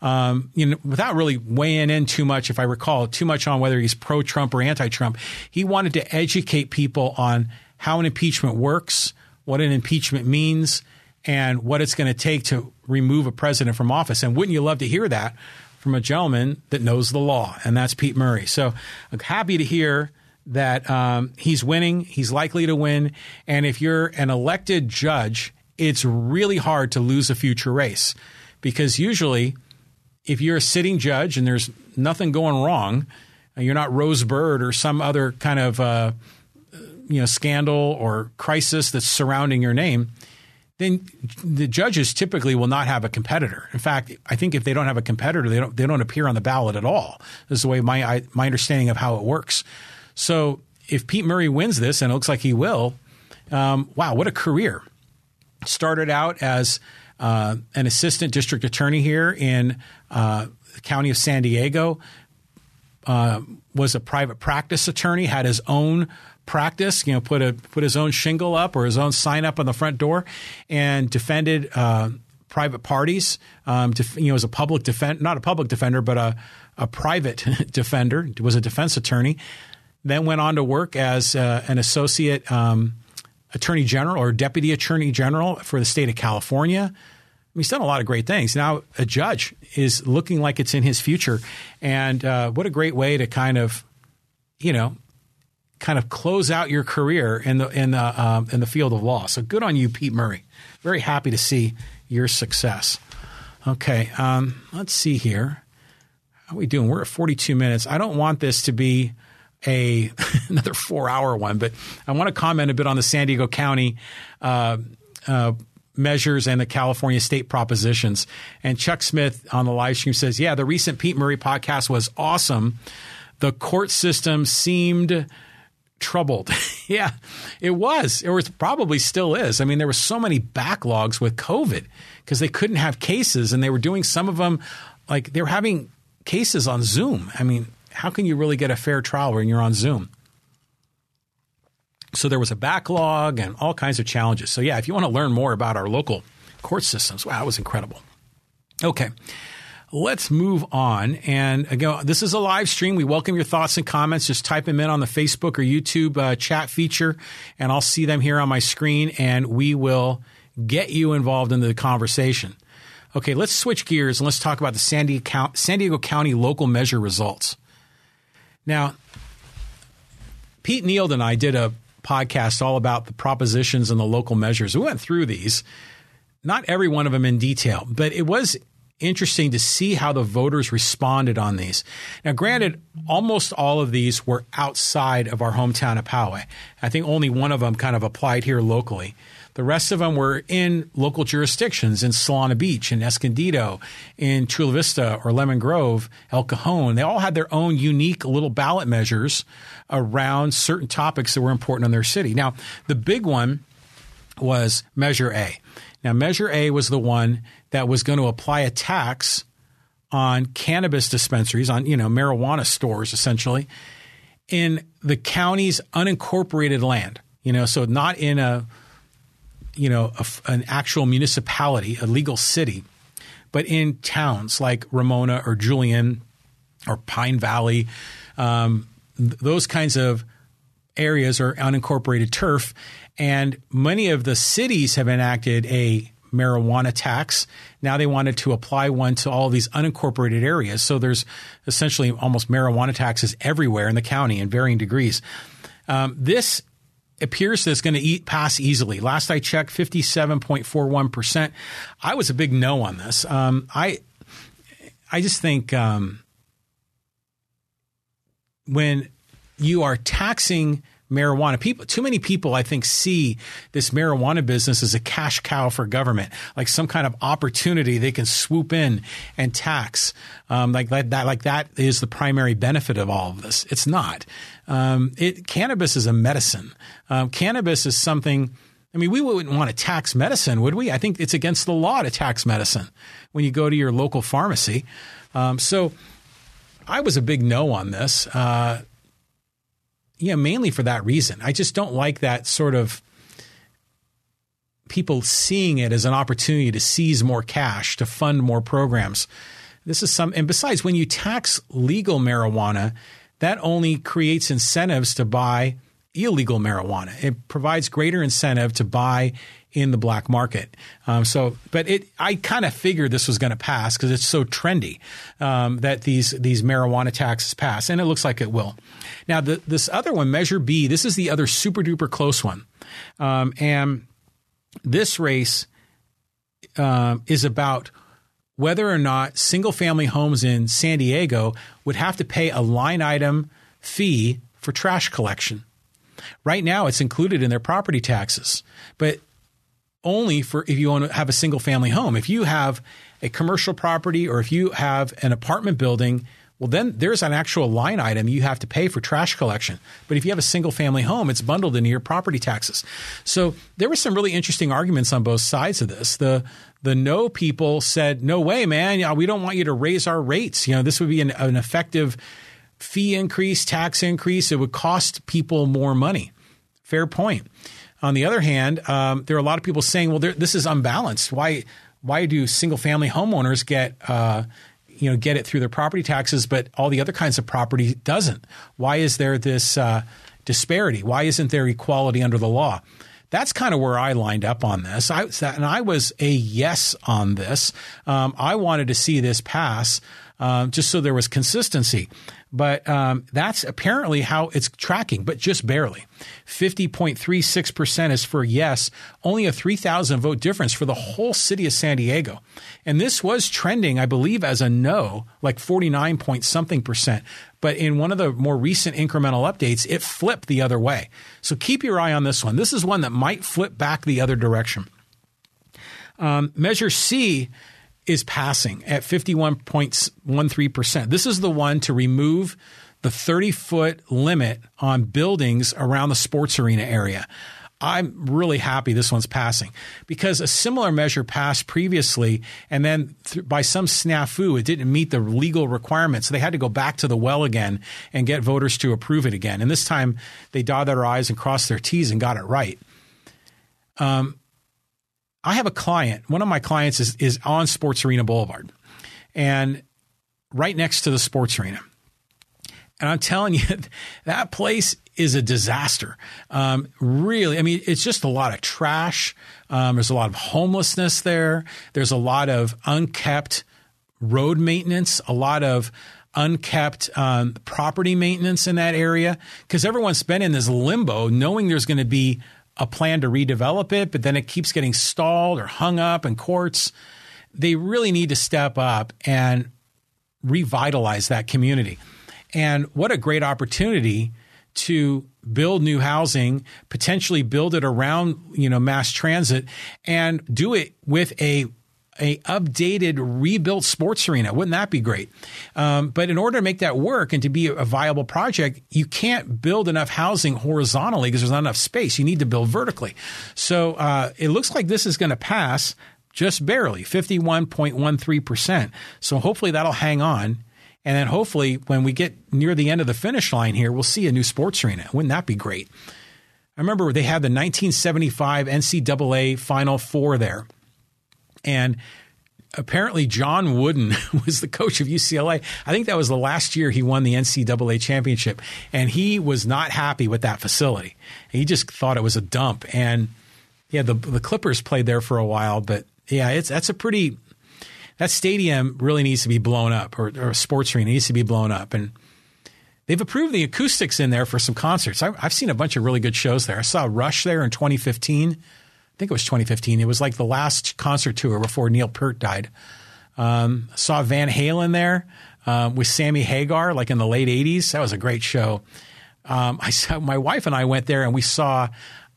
Um, you know, without really weighing in too much, if I recall, too much on whether he's pro Trump or anti Trump. He wanted to educate people on how an impeachment works, what an impeachment means, and what it's going to take to remove a president from office. And wouldn't you love to hear that from a gentleman that knows the law? And that's Pete Murray. So I'm happy to hear that um, he's winning. He's likely to win. And if you're an elected judge, it's really hard to lose a future race because usually, if you're a sitting judge and there's nothing going wrong, you're not Rose Bird or some other kind of uh, you know scandal or crisis that's surrounding your name, then the judges typically will not have a competitor. In fact, I think if they don't have a competitor, they don't they don't appear on the ballot at all. This is the way my I, my understanding of how it works. So if Pete Murray wins this, and it looks like he will, um, wow, what a career! Started out as uh, an assistant district attorney here in uh, the county of San Diego. Uh, was a private practice attorney, had his own practice, you know, put a put his own shingle up or his own sign up on the front door, and defended uh, private parties. Um, you know, as a public defender, not a public defender, but a a private defender. Was a defense attorney then went on to work as uh, an associate um, attorney general or deputy attorney general for the state of California. he's done a lot of great things. Now a judge is looking like it's in his future, and uh, what a great way to kind of, you know, kind of close out your career in the in the um, in the field of law. So good on you, Pete Murray. Very happy to see your success. Okay, um, let's see here. How are we doing? We're at 42 minutes. I don't want this to be a another four hour one, but I want to comment a bit on the San Diego County uh, uh, measures and the California state propositions. And Chuck Smith on the live stream says, "Yeah, the recent Pete Murray podcast was awesome. The court system seemed." troubled. yeah, it was. It was probably still is. I mean, there were so many backlogs with COVID because they couldn't have cases and they were doing some of them like they were having cases on Zoom. I mean, how can you really get a fair trial when you're on Zoom? So there was a backlog and all kinds of challenges. So yeah, if you want to learn more about our local court systems, wow, it was incredible. Okay. Let's move on. And again, this is a live stream. We welcome your thoughts and comments. Just type them in on the Facebook or YouTube uh, chat feature, and I'll see them here on my screen, and we will get you involved in the conversation. Okay, let's switch gears and let's talk about the San Diego, San Diego County local measure results. Now, Pete Neild and I did a podcast all about the propositions and the local measures. We went through these, not every one of them in detail, but it was interesting to see how the voters responded on these. Now, granted, almost all of these were outside of our hometown of Poway. I think only one of them kind of applied here locally. The rest of them were in local jurisdictions in Solana Beach, in Escondido, in Chula Vista or Lemon Grove, El Cajon. They all had their own unique little ballot measures around certain topics that were important in their city. Now, the big one was Measure A. Now, Measure A was the one that was going to apply a tax on cannabis dispensaries, on you know marijuana stores, essentially, in the county's unincorporated land. You know, so not in a you know, a, an actual municipality, a legal city, but in towns like Ramona or Julian or Pine Valley, um, th- those kinds of areas are unincorporated turf. And many of the cities have enacted a marijuana tax. Now they wanted to apply one to all these unincorporated areas. So there's essentially almost marijuana taxes everywhere in the county in varying degrees. Um, this appears that it's going to eat, pass easily. Last I checked, 57.41%. I was a big no on this. Um, I, I just think um, when you are taxing marijuana. People, too many people, I think, see this marijuana business as a cash cow for government, like some kind of opportunity they can swoop in and tax. Um, like that, like that is the primary benefit of all of this. It's not. Um, it, cannabis is a medicine. Um, cannabis is something. I mean, we wouldn't want to tax medicine, would we? I think it's against the law to tax medicine when you go to your local pharmacy. Um, so, I was a big no on this. Uh, yeah, mainly for that reason. I just don't like that sort of people seeing it as an opportunity to seize more cash, to fund more programs. This is some, and besides, when you tax legal marijuana, that only creates incentives to buy illegal marijuana. It provides greater incentive to buy in the black market. Um, so, but it, I kind of figured this was going to pass because it's so trendy um, that these these marijuana taxes pass, and it looks like it will. Now, the, this other one, Measure B, this is the other super duper close one, um, and this race um, is about whether or not single family homes in San Diego would have to pay a line item fee for trash collection. Right now, it's included in their property taxes, but only for if you want to have a single family home. If you have a commercial property or if you have an apartment building, well, then there's an actual line item you have to pay for trash collection. But if you have a single family home, it's bundled into your property taxes. So there were some really interesting arguments on both sides of this. The the no people said, no way, man. we don't want you to raise our rates. You know, this would be an, an effective fee increase, tax increase. It would cost people more money. Fair point. On the other hand, um, there are a lot of people saying, well, this is unbalanced. Why, why do single family homeowners get, uh, you know, get it through their property taxes, but all the other kinds of property doesn't? Why is there this uh, disparity? Why isn't there equality under the law? that's kind of where I lined up on this. I, and I was a yes on this. Um, I wanted to see this pass um, just so there was consistency. But um, that's apparently how it's tracking, but just barely. 50.36% is for yes, only a 3,000 vote difference for the whole city of San Diego. And this was trending, I believe, as a no, like 49 point something percent. But in one of the more recent incremental updates, it flipped the other way. So keep your eye on this one. This is one that might flip back the other direction. Um, measure C is passing at 51.13%. This is the one to remove the 30 foot limit on buildings around the sports arena area. I'm really happy this one's passing because a similar measure passed previously, and then th- by some snafu, it didn't meet the legal requirements. So they had to go back to the well again and get voters to approve it again. And this time they dotted their I's and crossed their T's and got it right. Um, I have a client. One of my clients is, is on Sports Arena Boulevard and right next to the sports arena. And I'm telling you, that place is a disaster. Um, really, I mean, it's just a lot of trash. Um, there's a lot of homelessness there. There's a lot of unkept road maintenance, a lot of unkept um, property maintenance in that area because everyone's been in this limbo knowing there's going to be a plan to redevelop it, but then it keeps getting stalled or hung up in courts. they really need to step up and revitalize that community. And what a great opportunity to build new housing, potentially build it around, you know, mass transit and do it with a a updated, rebuilt sports arena. Wouldn't that be great? Um, but in order to make that work and to be a viable project, you can't build enough housing horizontally because there's not enough space. You need to build vertically. So uh, it looks like this is going to pass just barely, 51.13%. So hopefully that'll hang on. And then hopefully when we get near the end of the finish line here, we'll see a new sports arena. Wouldn't that be great? I remember they had the 1975 NCAA Final Four there. And apparently John Wooden was the coach of UCLA. I think that was the last year he won the NCAA championship, and he was not happy with that facility. He just thought it was a dump. And yeah, the the Clippers played there for a while, but yeah, it's that's a pretty that stadium really needs to be blown up, or, or sports arena needs to be blown up, and they've approved the acoustics in there for some concerts. I, I've seen a bunch of really good shows there. I saw Rush there in 2015. I think it was 2015. It was like the last concert tour before Neil Peart died. Um, saw Van Halen there um, with Sammy Hagar, like in the late 80s. That was a great show. Um, I saw my wife and I went there and we saw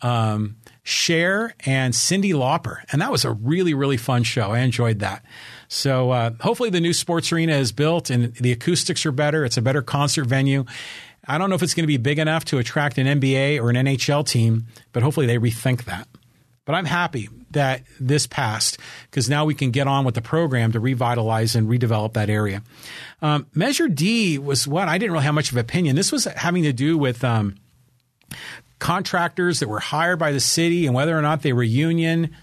um, Cher and Cyndi Lauper, and that was a really really fun show. I enjoyed that. So uh, hopefully the new sports arena is built and the acoustics are better. It's a better concert venue. I don't know if it's going to be big enough to attract an NBA or an NHL team, but hopefully they rethink that. But I'm happy that this passed because now we can get on with the program to revitalize and redevelop that area. Um, Measure D was what I didn't really have much of an opinion. This was having to do with um, contractors that were hired by the city and whether or not they were union.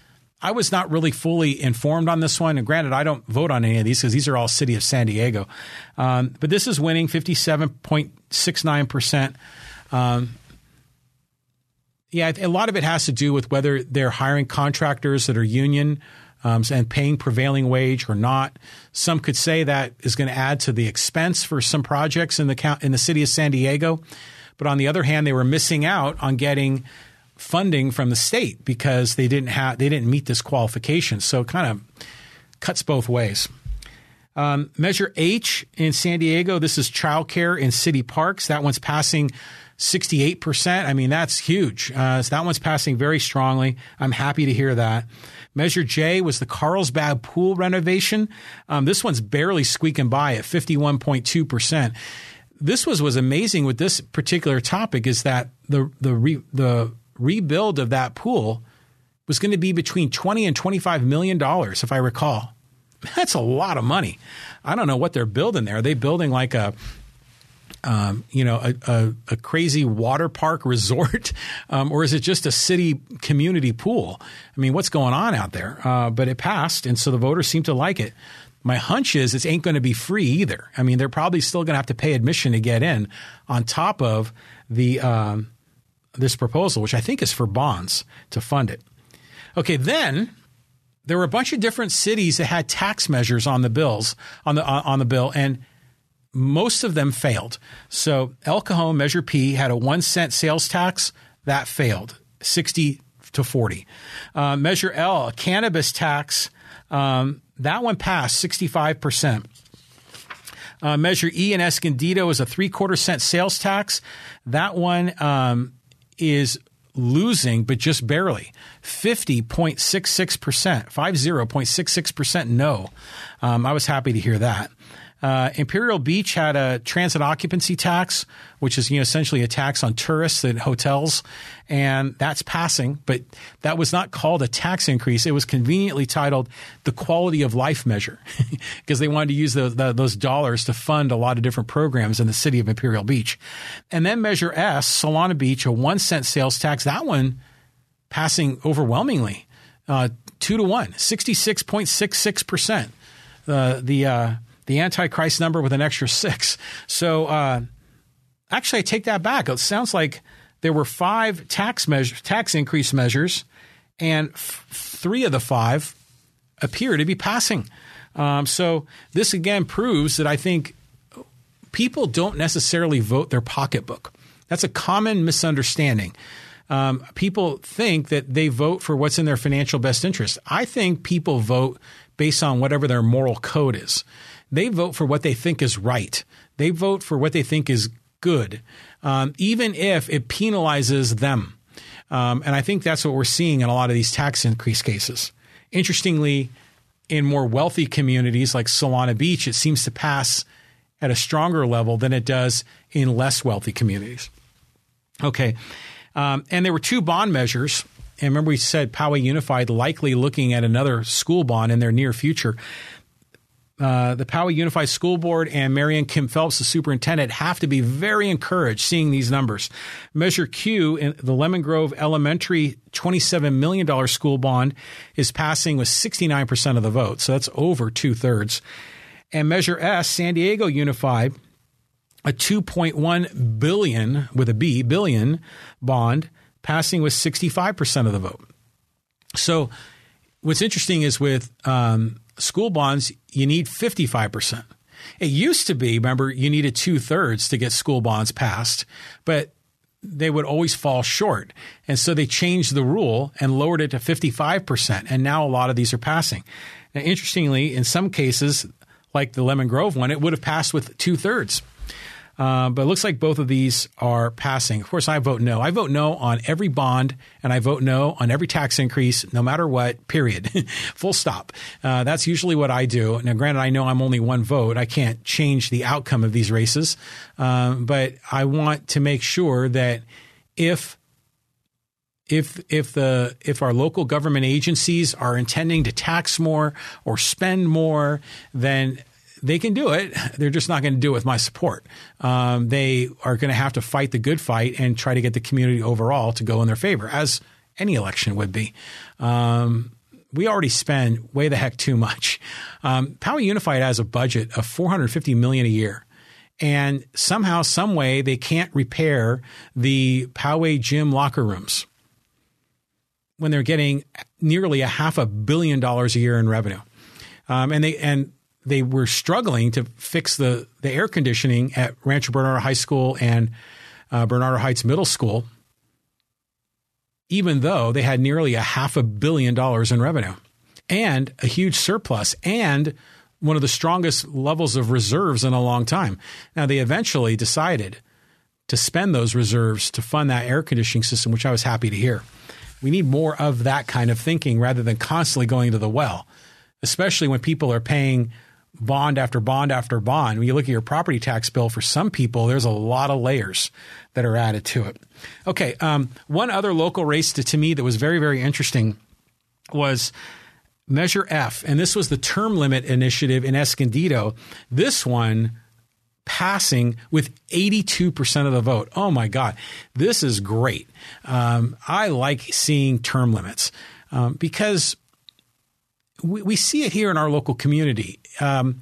I was not really fully informed on this one. And granted, I don't vote on any of these because these are all city of San Diego. Um, but this is winning 57.69%. Um, yeah, a lot of it has to do with whether they're hiring contractors that are union um, and paying prevailing wage or not. Some could say that is going to add to the expense for some projects in the in the city of San Diego. But on the other hand, they were missing out on getting funding from the state because they didn't have they didn't meet this qualification. So it kind of cuts both ways. Um, Measure H in San Diego. This is childcare in city parks. That one's passing 68%. I mean, that's huge. Uh, so that one's passing very strongly. I'm happy to hear that. Measure J was the Carlsbad pool renovation. Um, this one's barely squeaking by at 51.2%. This was was amazing with this particular topic is that the the re, the rebuild of that pool was going to be between 20 and 25 million dollars if I recall. That's a lot of money. I don't know what they're building there. Are they building like a um, you know, a, a, a, crazy water park resort, um, or is it just a city community pool? I mean, what's going on out there? Uh, but it passed, and so the voters seem to like it. My hunch is it ain't going to be free either. I mean, they're probably still going to have to pay admission to get in, on top of the um, this proposal, which I think is for bonds to fund it. Okay, then there were a bunch of different cities that had tax measures on the bills on the on the bill, and most of them failed. So El Cajon Measure P had a one cent sales tax that failed, sixty to forty. Uh, Measure L, a cannabis tax, um, that one passed sixty five percent. Uh, Measure E in Escondido is a three quarter cent sales tax. That one um, is losing, but just barely. 50.66%, 50.66% no. Um, I was happy to hear that. Uh, Imperial Beach had a transit occupancy tax, which is you know essentially a tax on tourists and hotels, and that's passing. But that was not called a tax increase; it was conveniently titled the quality of life measure, because they wanted to use the, the, those dollars to fund a lot of different programs in the city of Imperial Beach. And then Measure S, Solana Beach, a one cent sales tax. That one passing overwhelmingly, uh, two to one, 66.66 percent. Uh, the uh, the Antichrist number with an extra six. So uh, actually, I take that back. It sounds like there were five tax measures, tax increase measures, and f- three of the five appear to be passing. Um, so this again proves that I think people don't necessarily vote their pocketbook. That's a common misunderstanding. Um, people think that they vote for what's in their financial best interest. I think people vote based on whatever their moral code is. They vote for what they think is right. They vote for what they think is good, um, even if it penalizes them. Um, and I think that's what we're seeing in a lot of these tax increase cases. Interestingly, in more wealthy communities like Solana Beach, it seems to pass at a stronger level than it does in less wealthy communities. Okay. Um, and there were two bond measures. And remember, we said Poway Unified likely looking at another school bond in their near future. Uh, the Poway Unified School Board and Marian Kim Phelps, the superintendent, have to be very encouraged seeing these numbers. Measure Q, in the Lemon Grove Elementary $27 million school bond, is passing with 69% of the vote. So that's over two thirds. And Measure S, San Diego Unified, a 2.1 billion with a B billion bond passing with 65% of the vote. So what's interesting is with um, school bonds, you need 55%. It used to be, remember, you needed two thirds to get school bonds passed, but they would always fall short. And so they changed the rule and lowered it to 55%. And now a lot of these are passing. Now, interestingly, in some cases, like the Lemon Grove one, it would have passed with two thirds. Uh, but it looks like both of these are passing. Of course, I vote no. I vote no on every bond, and I vote no on every tax increase, no matter what. Period. Full stop. Uh, that's usually what I do. Now, granted, I know I'm only one vote. I can't change the outcome of these races, um, but I want to make sure that if if if the if our local government agencies are intending to tax more or spend more, then they can do it. They're just not going to do it with my support. Um, they are going to have to fight the good fight and try to get the community overall to go in their favor, as any election would be. Um, we already spend way the heck too much. Um, Poway Unified has a budget of 450 million a year. And somehow, some way, they can't repair the Poway gym locker rooms when they're getting nearly a half a billion dollars a year in revenue. Um, and they and they were struggling to fix the, the air conditioning at Rancho Bernardo High School and uh, Bernardo Heights Middle School, even though they had nearly a half a billion dollars in revenue and a huge surplus and one of the strongest levels of reserves in a long time. Now, they eventually decided to spend those reserves to fund that air conditioning system, which I was happy to hear. We need more of that kind of thinking rather than constantly going to the well, especially when people are paying – bond after bond after bond. When you look at your property tax bill, for some people, there's a lot of layers that are added to it. Okay, um, one other local race to, to me that was very, very interesting was Measure F, and this was the term limit initiative in Escondido. This one passing with 82% of the vote. Oh my God, this is great. Um, I like seeing term limits um, because we, we see it here in our local community. Um,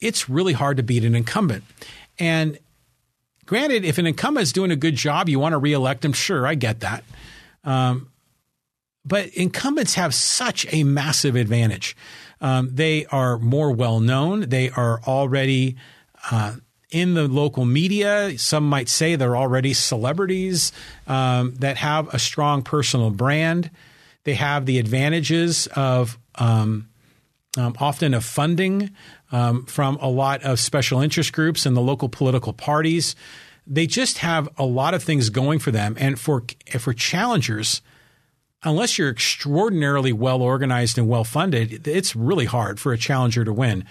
it's really hard to beat an incumbent. And granted, if an incumbent is doing a good job, you want to reelect him. Sure, I get that. Um, but incumbents have such a massive advantage. Um, they are more well known. They are already uh, in the local media. Some might say they're already celebrities um, that have a strong personal brand. They have the advantages of um, um, often of funding um, from a lot of special interest groups and the local political parties. They just have a lot of things going for them. And for, for challengers, unless you're extraordinarily well organized and well funded, it's really hard for a challenger to win.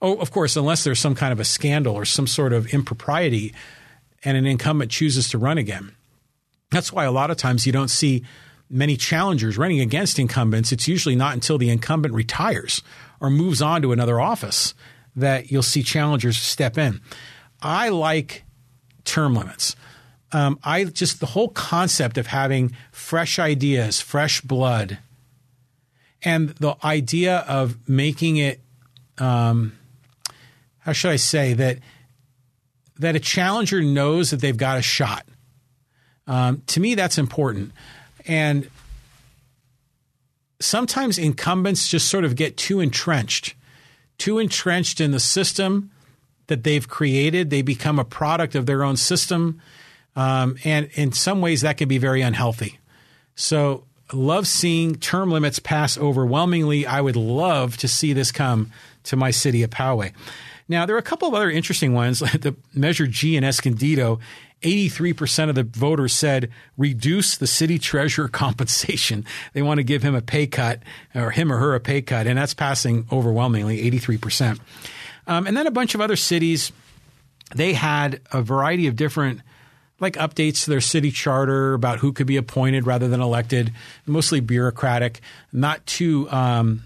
Oh, of course, unless there's some kind of a scandal or some sort of impropriety and an incumbent chooses to run again. That's why a lot of times you don't see many challengers running against incumbents, it's usually not until the incumbent retires or moves on to another office that you'll see challengers step in. I like term limits. Um, I just the whole concept of having fresh ideas, fresh blood, and the idea of making it, um, how should I say that that a challenger knows that they've got a shot. Um, to me, that's important. And sometimes incumbents just sort of get too entrenched, too entrenched in the system that they've created. They become a product of their own system. Um, and in some ways, that can be very unhealthy. So love seeing term limits pass overwhelmingly. I would love to see this come to my city of Poway. Now, there are a couple of other interesting ones. the Measure G in Escondido 83% of the voters said reduce the city treasurer compensation. They want to give him a pay cut or him or her a pay cut, and that's passing overwhelmingly 83%. Um, and then a bunch of other cities, they had a variety of different like updates to their city charter about who could be appointed rather than elected, mostly bureaucratic, not too um,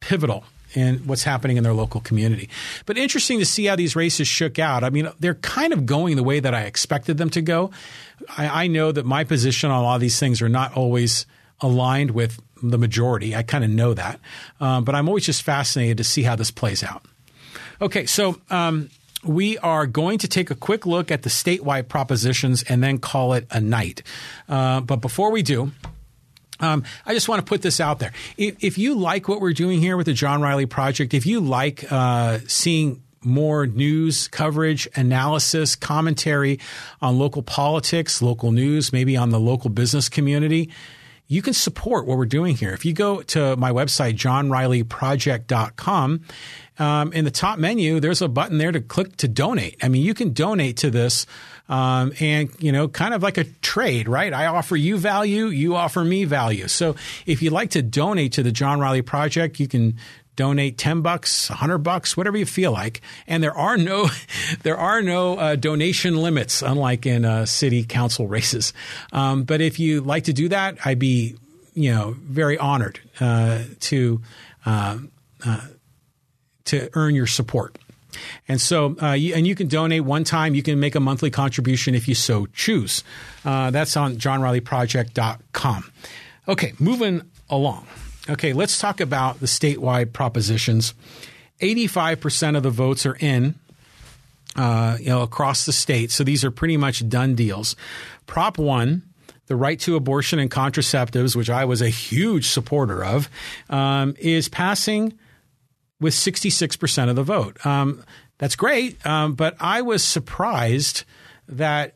pivotal in what's happening in their local community. But interesting to see how these races shook out. I mean, they're kind of going the way that I expected them to go. I, I know that my position on a lot of these things are not always aligned with the majority. I kind of know that. Um, but I'm always just fascinated to see how this plays out. Okay, so um, we are going to take a quick look at the statewide propositions and then call it a night. Uh, but before we do, um, I just want to put this out there. If, if, you like what we're doing here with the John Riley Project, if you like uh, seeing more news coverage, analysis, commentary on local politics, local news, maybe on the local business community, you can support what we're doing here. If you go to my website, johnrileyproject.com, um, in the top menu, there's a button there to click to donate. I mean, you can donate to this um, and, you know, kind of like a trade, right? I offer you value, you offer me value. So if you'd like to donate to the John Riley Project, you can donate 10 bucks 100 bucks whatever you feel like and there are no there are no uh, donation limits unlike in uh, city council races um, but if you like to do that i'd be you know very honored uh, to uh, uh, to earn your support and so, uh, you, and you can donate one time. You can make a monthly contribution if you so choose. Uh, that's on johnrileyproject.com. Okay, moving along. Okay, let's talk about the statewide propositions. 85% of the votes are in, uh, you know, across the state. So these are pretty much done deals. Prop 1, the right to abortion and contraceptives, which I was a huge supporter of, um, is passing with 66% of the vote. Um, that's great, um, but I was surprised that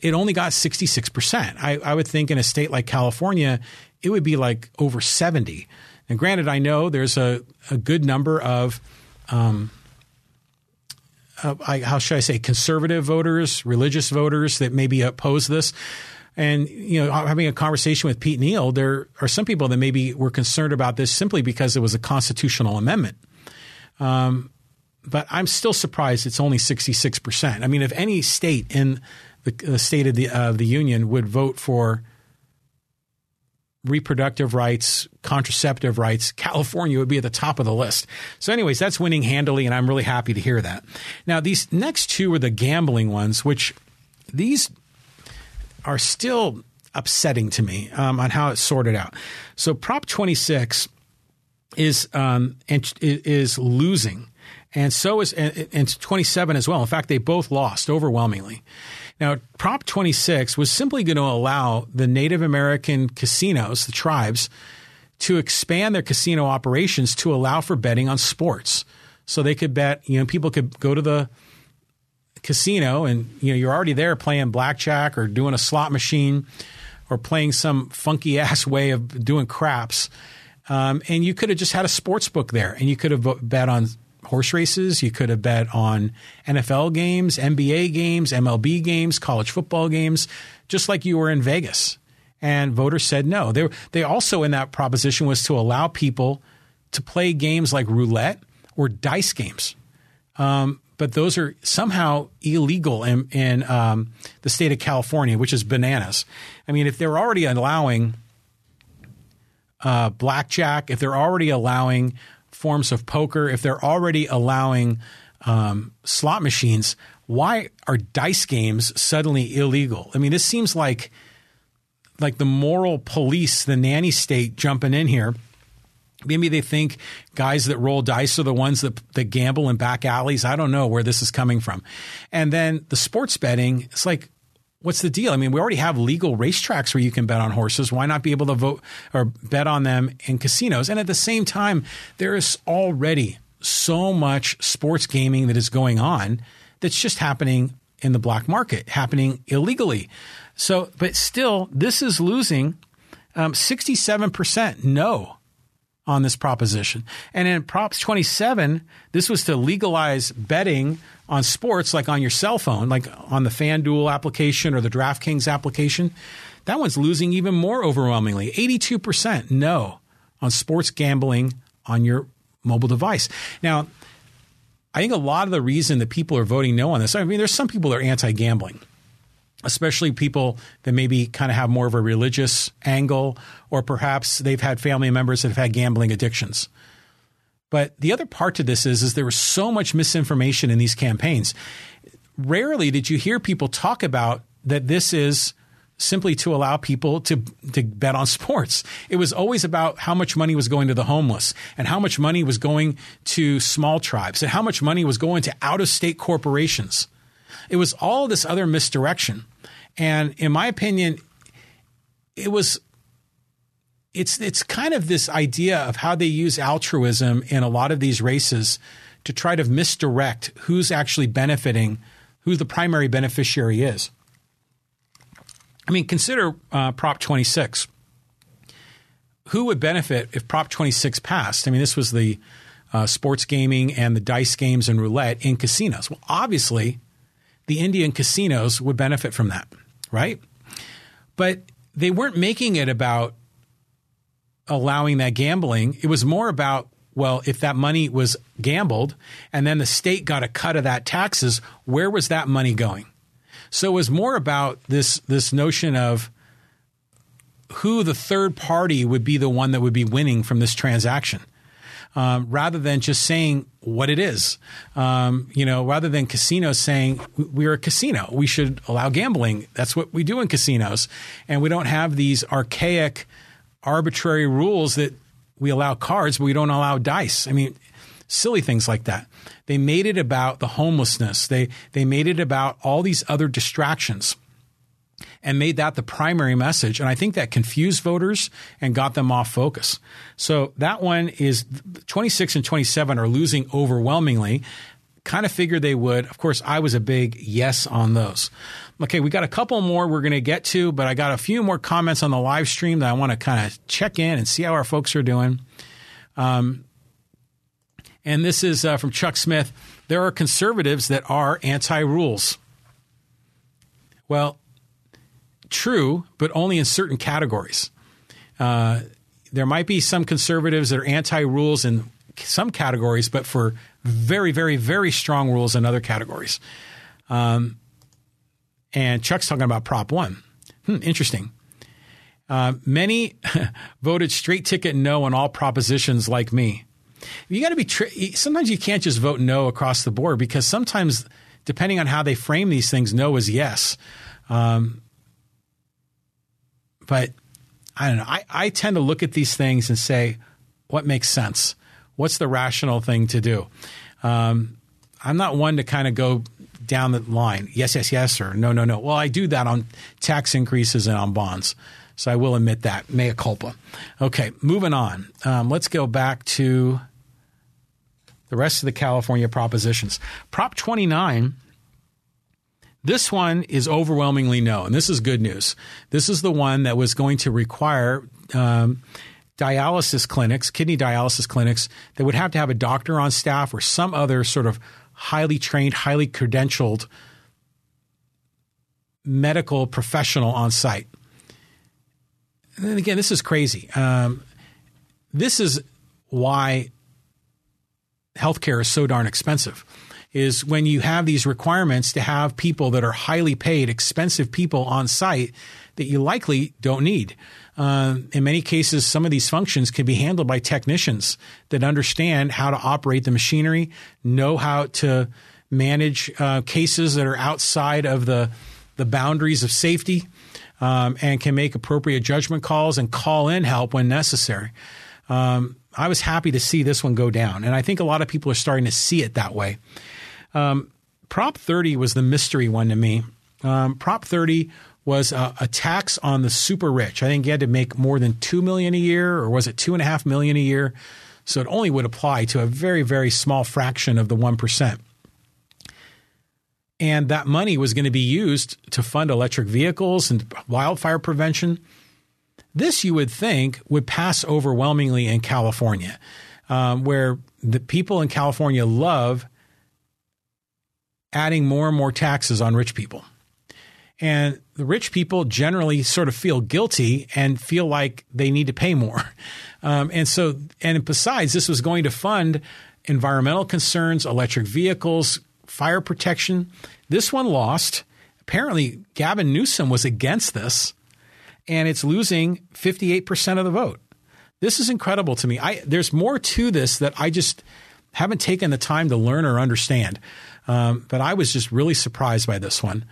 it only got 66%. I, I, would think in a state like California, it would be like over 70. And granted, I know there's a, a good number of, um, uh, I, how should I say, conservative voters, religious voters that maybe oppose this. And you know, having a conversation with Pete Neild, there are some people that maybe were concerned about this simply because it was a constitutional amendment. Um, but I'm still surprised it's only 66%. I mean, if any state in the, the state of the, uh, the union would vote for reproductive rights, contraceptive rights, California would be at the top of the list. So, anyways, that's winning handily, and I'm really happy to hear that. Now, these next two are the gambling ones, which these are still upsetting to me um, on how it's sorted out. So, Prop 26 is um, and, is losing, and so is and 27 as well. In fact, they both lost overwhelmingly. Now, Prop 26 was simply going to allow the Native American casinos, the tribes, to expand their casino operations to allow for betting on sports. So they could bet, you know, people could go to the casino and, you know, you're already there playing blackjack or doing a slot machine or playing some funky ass way of doing craps um, and you could have just had a sports book there and you could have bet on horse races. You could have bet on NFL games, NBA games, MLB games, college football games, just like you were in Vegas. And voters said no. They, they also, in that proposition, was to allow people to play games like roulette or dice games. Um, but those are somehow illegal in, in um, the state of California, which is bananas. I mean, if they're already allowing – uh, blackjack, if they're already allowing forms of poker, if they're already allowing um, slot machines, why are dice games suddenly illegal? I mean, this seems like like the moral police, the nanny state jumping in here. Maybe they think guys that roll dice are the ones that, that gamble in back alleys. I don't know where this is coming from. And then the sports betting, it's like, what's the deal? I mean, we already have legal racetracks where you can bet on horses. Why not be able to vote or bet on them in casinos? And at the same time, there is already so much sports gaming that is going on that's just happening in the black market, happening illegally. So, but still, this is losing um, 67% no on this proposition. And in Props 27, this was to legalize betting on sports like on your cell phone, like on the FanDuel application or the DraftKings application. That one's losing even more overwhelmingly 82% no on sports gambling on your mobile device. Now, I think a lot of the reason that people are voting no on this, I mean, there's some people that are anti gambling especially people that maybe kind of have more of a religious angle, or perhaps they've had family members that have had gambling addictions. But the other part to this is, is there was so much misinformation in these campaigns. Rarely did you hear people talk about that this is simply to allow people to, to bet on sports. It was always about how much money was going to the homeless and how much money was going to small tribes and how much money was going to out of state corporations. It was all this other misdirection. And in my opinion, it was it's it's kind of this idea of how they use altruism in a lot of these races to try to misdirect who's actually benefiting, who the primary beneficiary is. I mean, consider uh, Prop 26. Who would benefit if Prop 26 passed? I mean, this was the uh, sports gaming and the dice games and roulette in casinos. Well, obviously, the Indian casinos would benefit from that, right? But they weren't making it about allowing that gambling. It was more about, well, if that money was gambled and then the state got a cut of that taxes, where was that money going? So it was more about this this notion of who the third party would be the one that would be winning from this transaction um, rather than just saying what it is. Um, you know, rather than casinos saying we're a casino, we should allow gambling. That's what we do in casinos, and we don't have these archaic, arbitrary rules that we allow cards, but we don't allow dice. I mean, silly things like that. They made it about the homelessness. They they made it about all these other distractions and made that the primary message. And I think that confused voters and got them off focus. So that one is 26 and 27 are losing overwhelmingly. Kind of figured they would. Of course, I was a big yes on those. Okay, we got a couple more we're going to get to, but I got a few more comments on the live stream that I want to kind of check in and see how our folks are doing. Um, and this is uh, from Chuck Smith. There are conservatives that are anti rules. Well, true, but only in certain categories. Uh, there might be some conservatives that are anti rules in some categories, but for very, very, very strong rules in other categories. Um, and Chuck's talking about Prop 1. Hmm, interesting. Uh, many voted straight ticket no on all propositions like me. You got to be, tri- sometimes you can't just vote no across the board because sometimes, depending on how they frame these things, no is yes. Um, but I don't know. I, I tend to look at these things and say, what makes sense? What's the rational thing to do? Um, I'm not one to kind of go down the line, yes, yes, yes, or no, no, no. Well, I do that on tax increases and on bonds. So I will admit that. Mea culpa. Okay, moving on. Um, let's go back to the rest of the California propositions. Prop 29 this one is overwhelmingly no, and this is good news. This is the one that was going to require um, dialysis clinics, kidney dialysis clinics, that would have to have a doctor on staff or some other sort of highly trained, highly credentialed medical professional on site. And again, this is crazy. Um, this is why healthcare is so darn expensive is when you have these requirements to have people that are highly paid, expensive people on site that you likely don't need. Uh, in many cases, some of these functions can be handled by technicians that understand how to operate the machinery, know how to manage uh, cases that are outside of the the boundaries of safety, um, and can make appropriate judgment calls and call in help when necessary. Um, I was happy to see this one go down, and I think a lot of people are starting to see it that way. Um, Prop 30 was the mystery one to me. Um, Prop 30 was a, a, tax on the super rich. I think you had to make more than two million a year, or was it two and a half million a year? So it only would apply to a very, very small fraction of the one percent. And that money was going to be used to fund electric vehicles and wildfire prevention. This you would think would pass overwhelmingly in California, um, where the people in California love adding more and more taxes on rich people. And the rich people generally sort of feel guilty and feel like they need to pay more. Um, and so, and besides, this was going to fund environmental concerns, electric vehicles, fire protection. This one lost. Apparently, Gavin Newsom was against this, and it's losing 58% of the vote. This is incredible to me. I, there's more to this that I just haven't taken the time to learn or understand. Um, but I was just really surprised by this one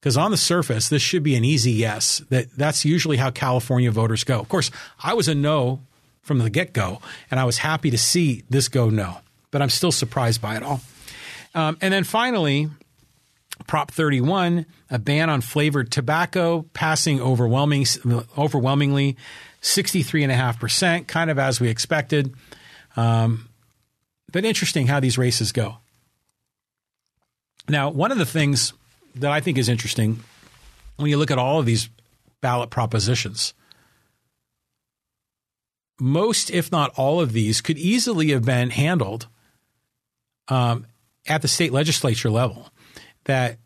because on the surface, this should be an easy yes. That that's usually how California voters go. Of course, I was a no from the get go, and I was happy to see this go no. But I'm still surprised by it all. Um, and then finally, Prop 31, a ban on flavored tobacco, passing overwhelming, overwhelmingly 63.5%, kind of as we expected. Um, but interesting how these races go. Now, one of the things that I think is interesting when you look at all of these ballot propositions, most, if not all of these, could easily have been handled um, at the state legislature level that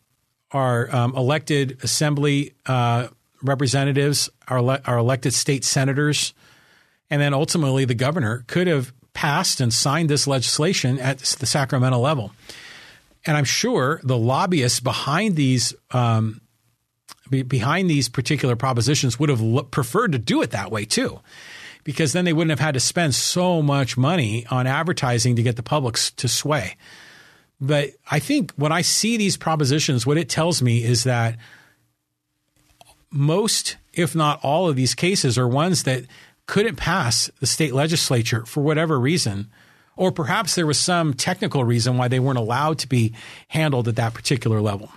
our um, elected assembly uh, representatives, our, our elected state senators, and then ultimately the governor could have passed and signed this legislation at the Sacramento level. And I'm sure the lobbyists behind these um, behind these particular propositions would have preferred to do it that way too, because then they wouldn't have had to spend so much money on advertising to get the public to sway. But I think when I see these propositions, what it tells me is that most, if not all, of these cases are ones that couldn't pass the state legislature for whatever reason, or perhaps there was some technical reason why they weren't allowed to be handled at that particular level.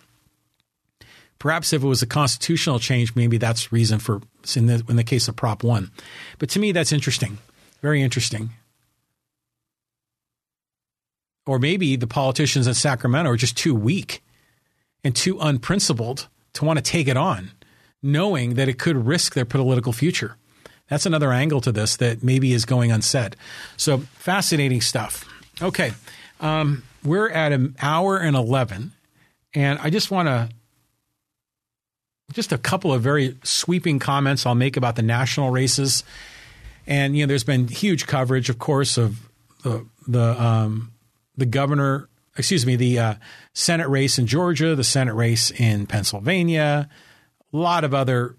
Perhaps if it was a constitutional change, maybe that's reason for in the, in the case of Prop One. But to me, that's interesting, very interesting. Or maybe the politicians in Sacramento are just too weak and too unprincipled to want to take it on, knowing that it could risk their political future. That's another angle to this that maybe is going unsaid. So fascinating stuff. Okay. Um, we're at an hour and 11, and I just want to just a couple of very sweeping comments I'll make about the national races. And you know, there's been huge coverage, of course, of the the um, the governor, excuse me, the uh, Senate race in Georgia, the Senate race in Pennsylvania, a lot of other,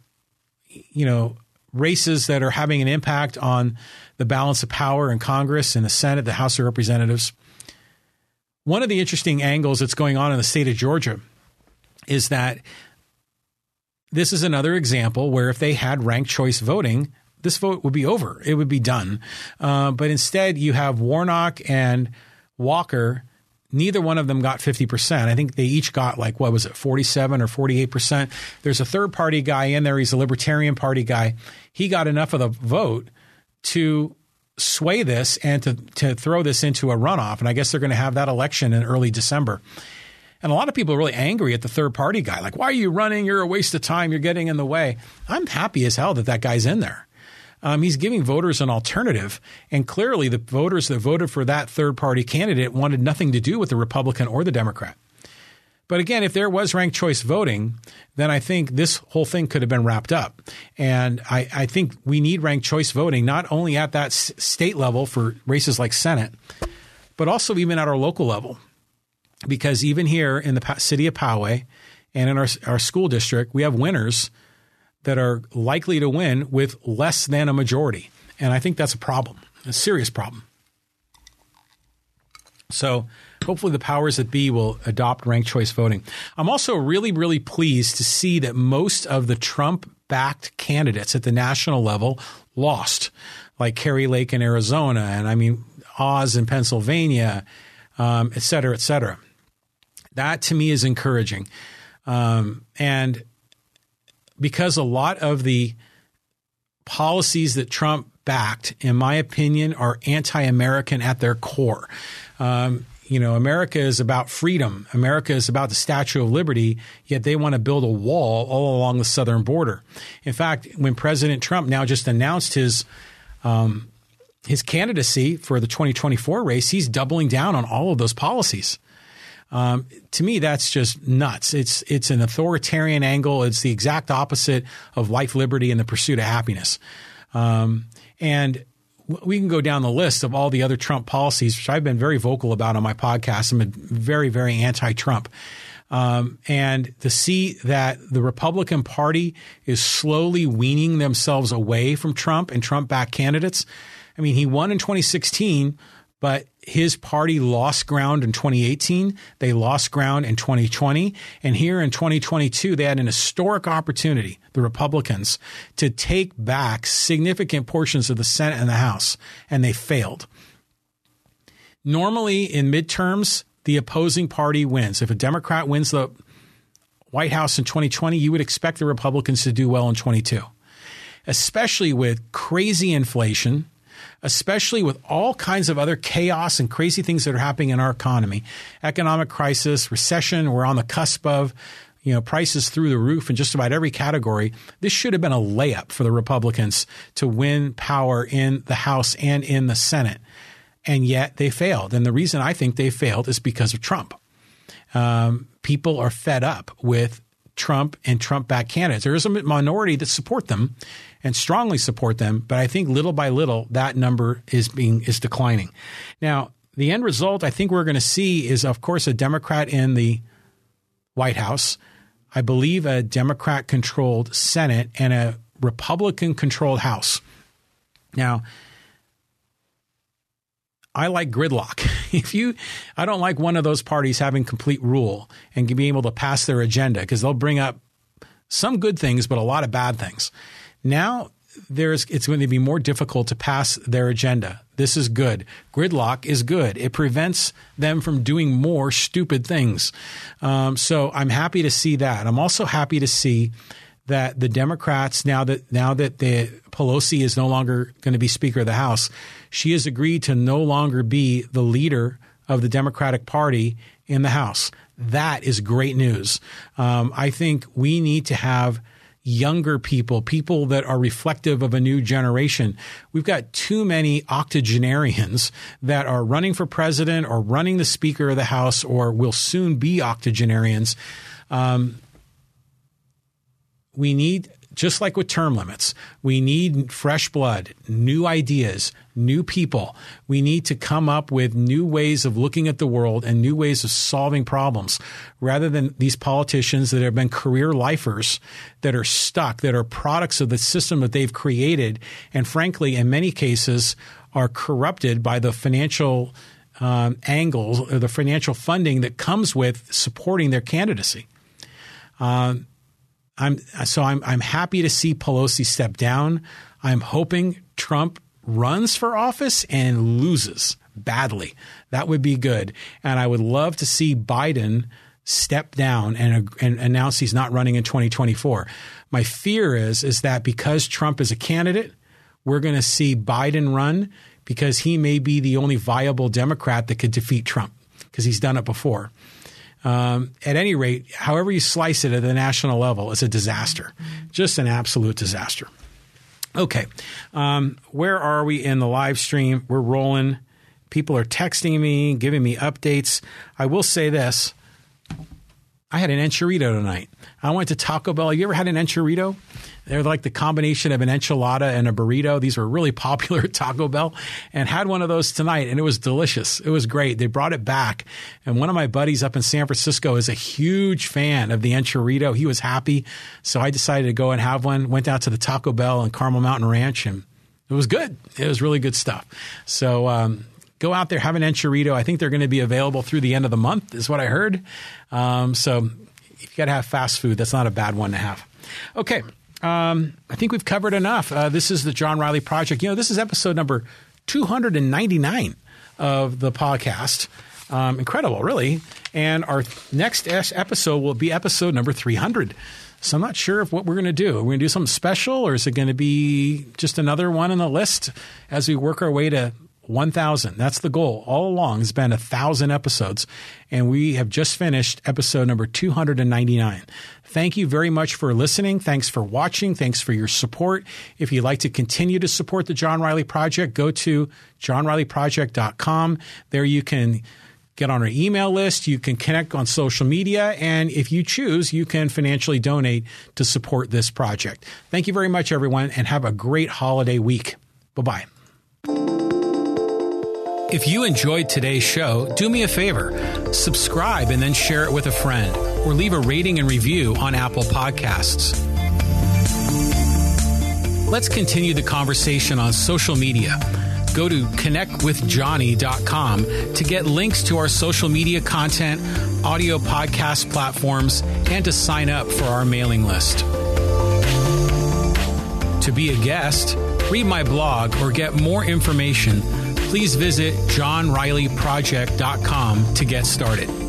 you know, races that are having an impact on the balance of power in Congress and the Senate, the House of Representatives. One of the interesting angles that's going on in the state of Georgia is that this is another example where if they had ranked choice voting, this vote would be over. It would be done. Uh, but instead, you have Warnock and Walker, neither one of them got 50%. I think they each got like, what was it, 47 or 48%. There's a third party guy in there. He's a Libertarian Party guy. He got enough of the vote to sway this and to, to throw this into a runoff. And I guess they're going to have that election in early December. And a lot of people are really angry at the third party guy. Like, why are you running? You're a waste of time. You're getting in the way. I'm happy as hell that that guy's in there. Um, he's giving voters an alternative. And clearly, the voters that voted for that third party candidate wanted nothing to do with the Republican or the Democrat. But again, if there was ranked choice voting, then I think this whole thing could have been wrapped up. And I, I think we need ranked choice voting, not only at that s- state level for races like Senate, but also even at our local level. Because even here in the city of Poway and in our, our school district, we have winners that are likely to win with less than a majority. And I think that's a problem, a serious problem. So hopefully the powers that be will adopt ranked choice voting. I'm also really, really pleased to see that most of the Trump backed candidates at the national level lost, like Kari Lake in Arizona, and I mean, Oz in Pennsylvania, um, et cetera, et cetera. That to me is encouraging. Um, and because a lot of the policies that Trump backed, in my opinion, are anti American at their core. Um, you know, America is about freedom. America is about the Statue of Liberty, yet they want to build a wall all along the southern border. In fact, when President Trump now just announced his um, his candidacy for the 2024 race, he's doubling down on all of those policies. Um, to me, that's just nuts. It's it's an authoritarian angle. It's the exact opposite of life, liberty, and the pursuit of happiness. Um, and we can go down the list of all the other Trump policies, which I've been very vocal about on my podcast. I'm very, very anti-Trump. Um, and to see that the Republican Party is slowly weaning themselves away from Trump and Trump-backed candidates. I mean, he won in 2016, but his party lost ground in 2018. They lost ground in 2020. And here in 2022, they had an historic opportunity, the Republicans, to take back significant portions of the Senate and the House, and they failed. Normally, in midterms, the opposing party wins. If a Democrat wins the White House in 2020, you would expect the Republicans to do well in 22, especially with crazy inflation especially with all kinds of other chaos and crazy things that are happening in our economy economic crisis, recession, we're on the cusp of. You know, prices through the roof in just about every category. This should have been a layup for the Republicans to win power in the House and in the Senate. And yet they failed. And the reason I think they failed is because of Trump. Um, people are fed up with Trump and Trump backed candidates. There is a minority that support them and strongly support them, but I think little by little that number is being is declining. Now, the end result I think we're going to see is of course a Democrat in the White House, I believe a Democrat controlled Senate and a Republican controlled House. Now, I like gridlock. If you, I don't like one of those parties having complete rule and being able to pass their agenda because they'll bring up some good things, but a lot of bad things. Now there's it's going to be more difficult to pass their agenda. This is good. Gridlock is good. It prevents them from doing more stupid things. Um, so I'm happy to see that. I'm also happy to see that the Democrats now that now that the Pelosi is no longer going to be Speaker of the House, she has agreed to no longer be the leader of the Democratic Party in the House. That is great news. Um, I think we need to have younger people, people that are reflective of a new generation. We've got too many octogenarians that are running for president or running the Speaker of the House or will soon be octogenarians. Um, we need just like with term limits, we need fresh blood, new ideas, new people. We need to come up with new ways of looking at the world and new ways of solving problems rather than these politicians that have been career lifers that are stuck, that are products of the system that they've created. And frankly, in many cases, are corrupted by the financial um, angles or the financial funding that comes with supporting their candidacy. Um, I'm so I'm I'm happy to see Pelosi step down. I'm hoping Trump runs for office and loses badly. That would be good. And I would love to see Biden step down and, and announce he's not running in 2024. My fear is is that because Trump is a candidate, we're going to see Biden run because he may be the only viable Democrat that could defeat Trump because he's done it before. Um, at any rate, however you slice it at the national level, it's a disaster, just an absolute disaster. Okay, um, where are we in the live stream? We're rolling. People are texting me, giving me updates. I will say this I had an Enchirito tonight. I went to Taco Bell. You ever had an Enchirito? They're like the combination of an enchilada and a burrito. These were really popular at Taco Bell and had one of those tonight and it was delicious. It was great. They brought it back. And one of my buddies up in San Francisco is a huge fan of the Enchirito. He was happy. So I decided to go and have one. Went out to the Taco Bell and Carmel Mountain Ranch and it was good. It was really good stuff. So, um, go out there, have an Enchirito. I think they're going to be available through the end of the month, is what I heard. Um, so if you got to have fast food, that's not a bad one to have. Okay. Um, I think we've covered enough. Uh, this is the John Riley Project. You know, this is episode number 299 of the podcast. Um, incredible, really. And our next episode will be episode number 300. So I'm not sure of what we're going to do. Are we going to do something special or is it going to be just another one on the list as we work our way to 1,000. That's the goal all along has been a thousand episodes. And we have just finished episode number 299. Thank you very much for listening. Thanks for watching. Thanks for your support. If you'd like to continue to support the John Riley Project, go to johnrileyproject.com. There you can get on our email list. You can connect on social media. And if you choose, you can financially donate to support this project. Thank you very much, everyone, and have a great holiday week. Bye bye. If you enjoyed today's show, do me a favor subscribe and then share it with a friend, or leave a rating and review on Apple Podcasts. Let's continue the conversation on social media go to connectwithjohnny.com to get links to our social media content, audio podcast platforms, and to sign up for our mailing list. To be a guest, read my blog, or get more information, please visit johnrileyproject.com to get started.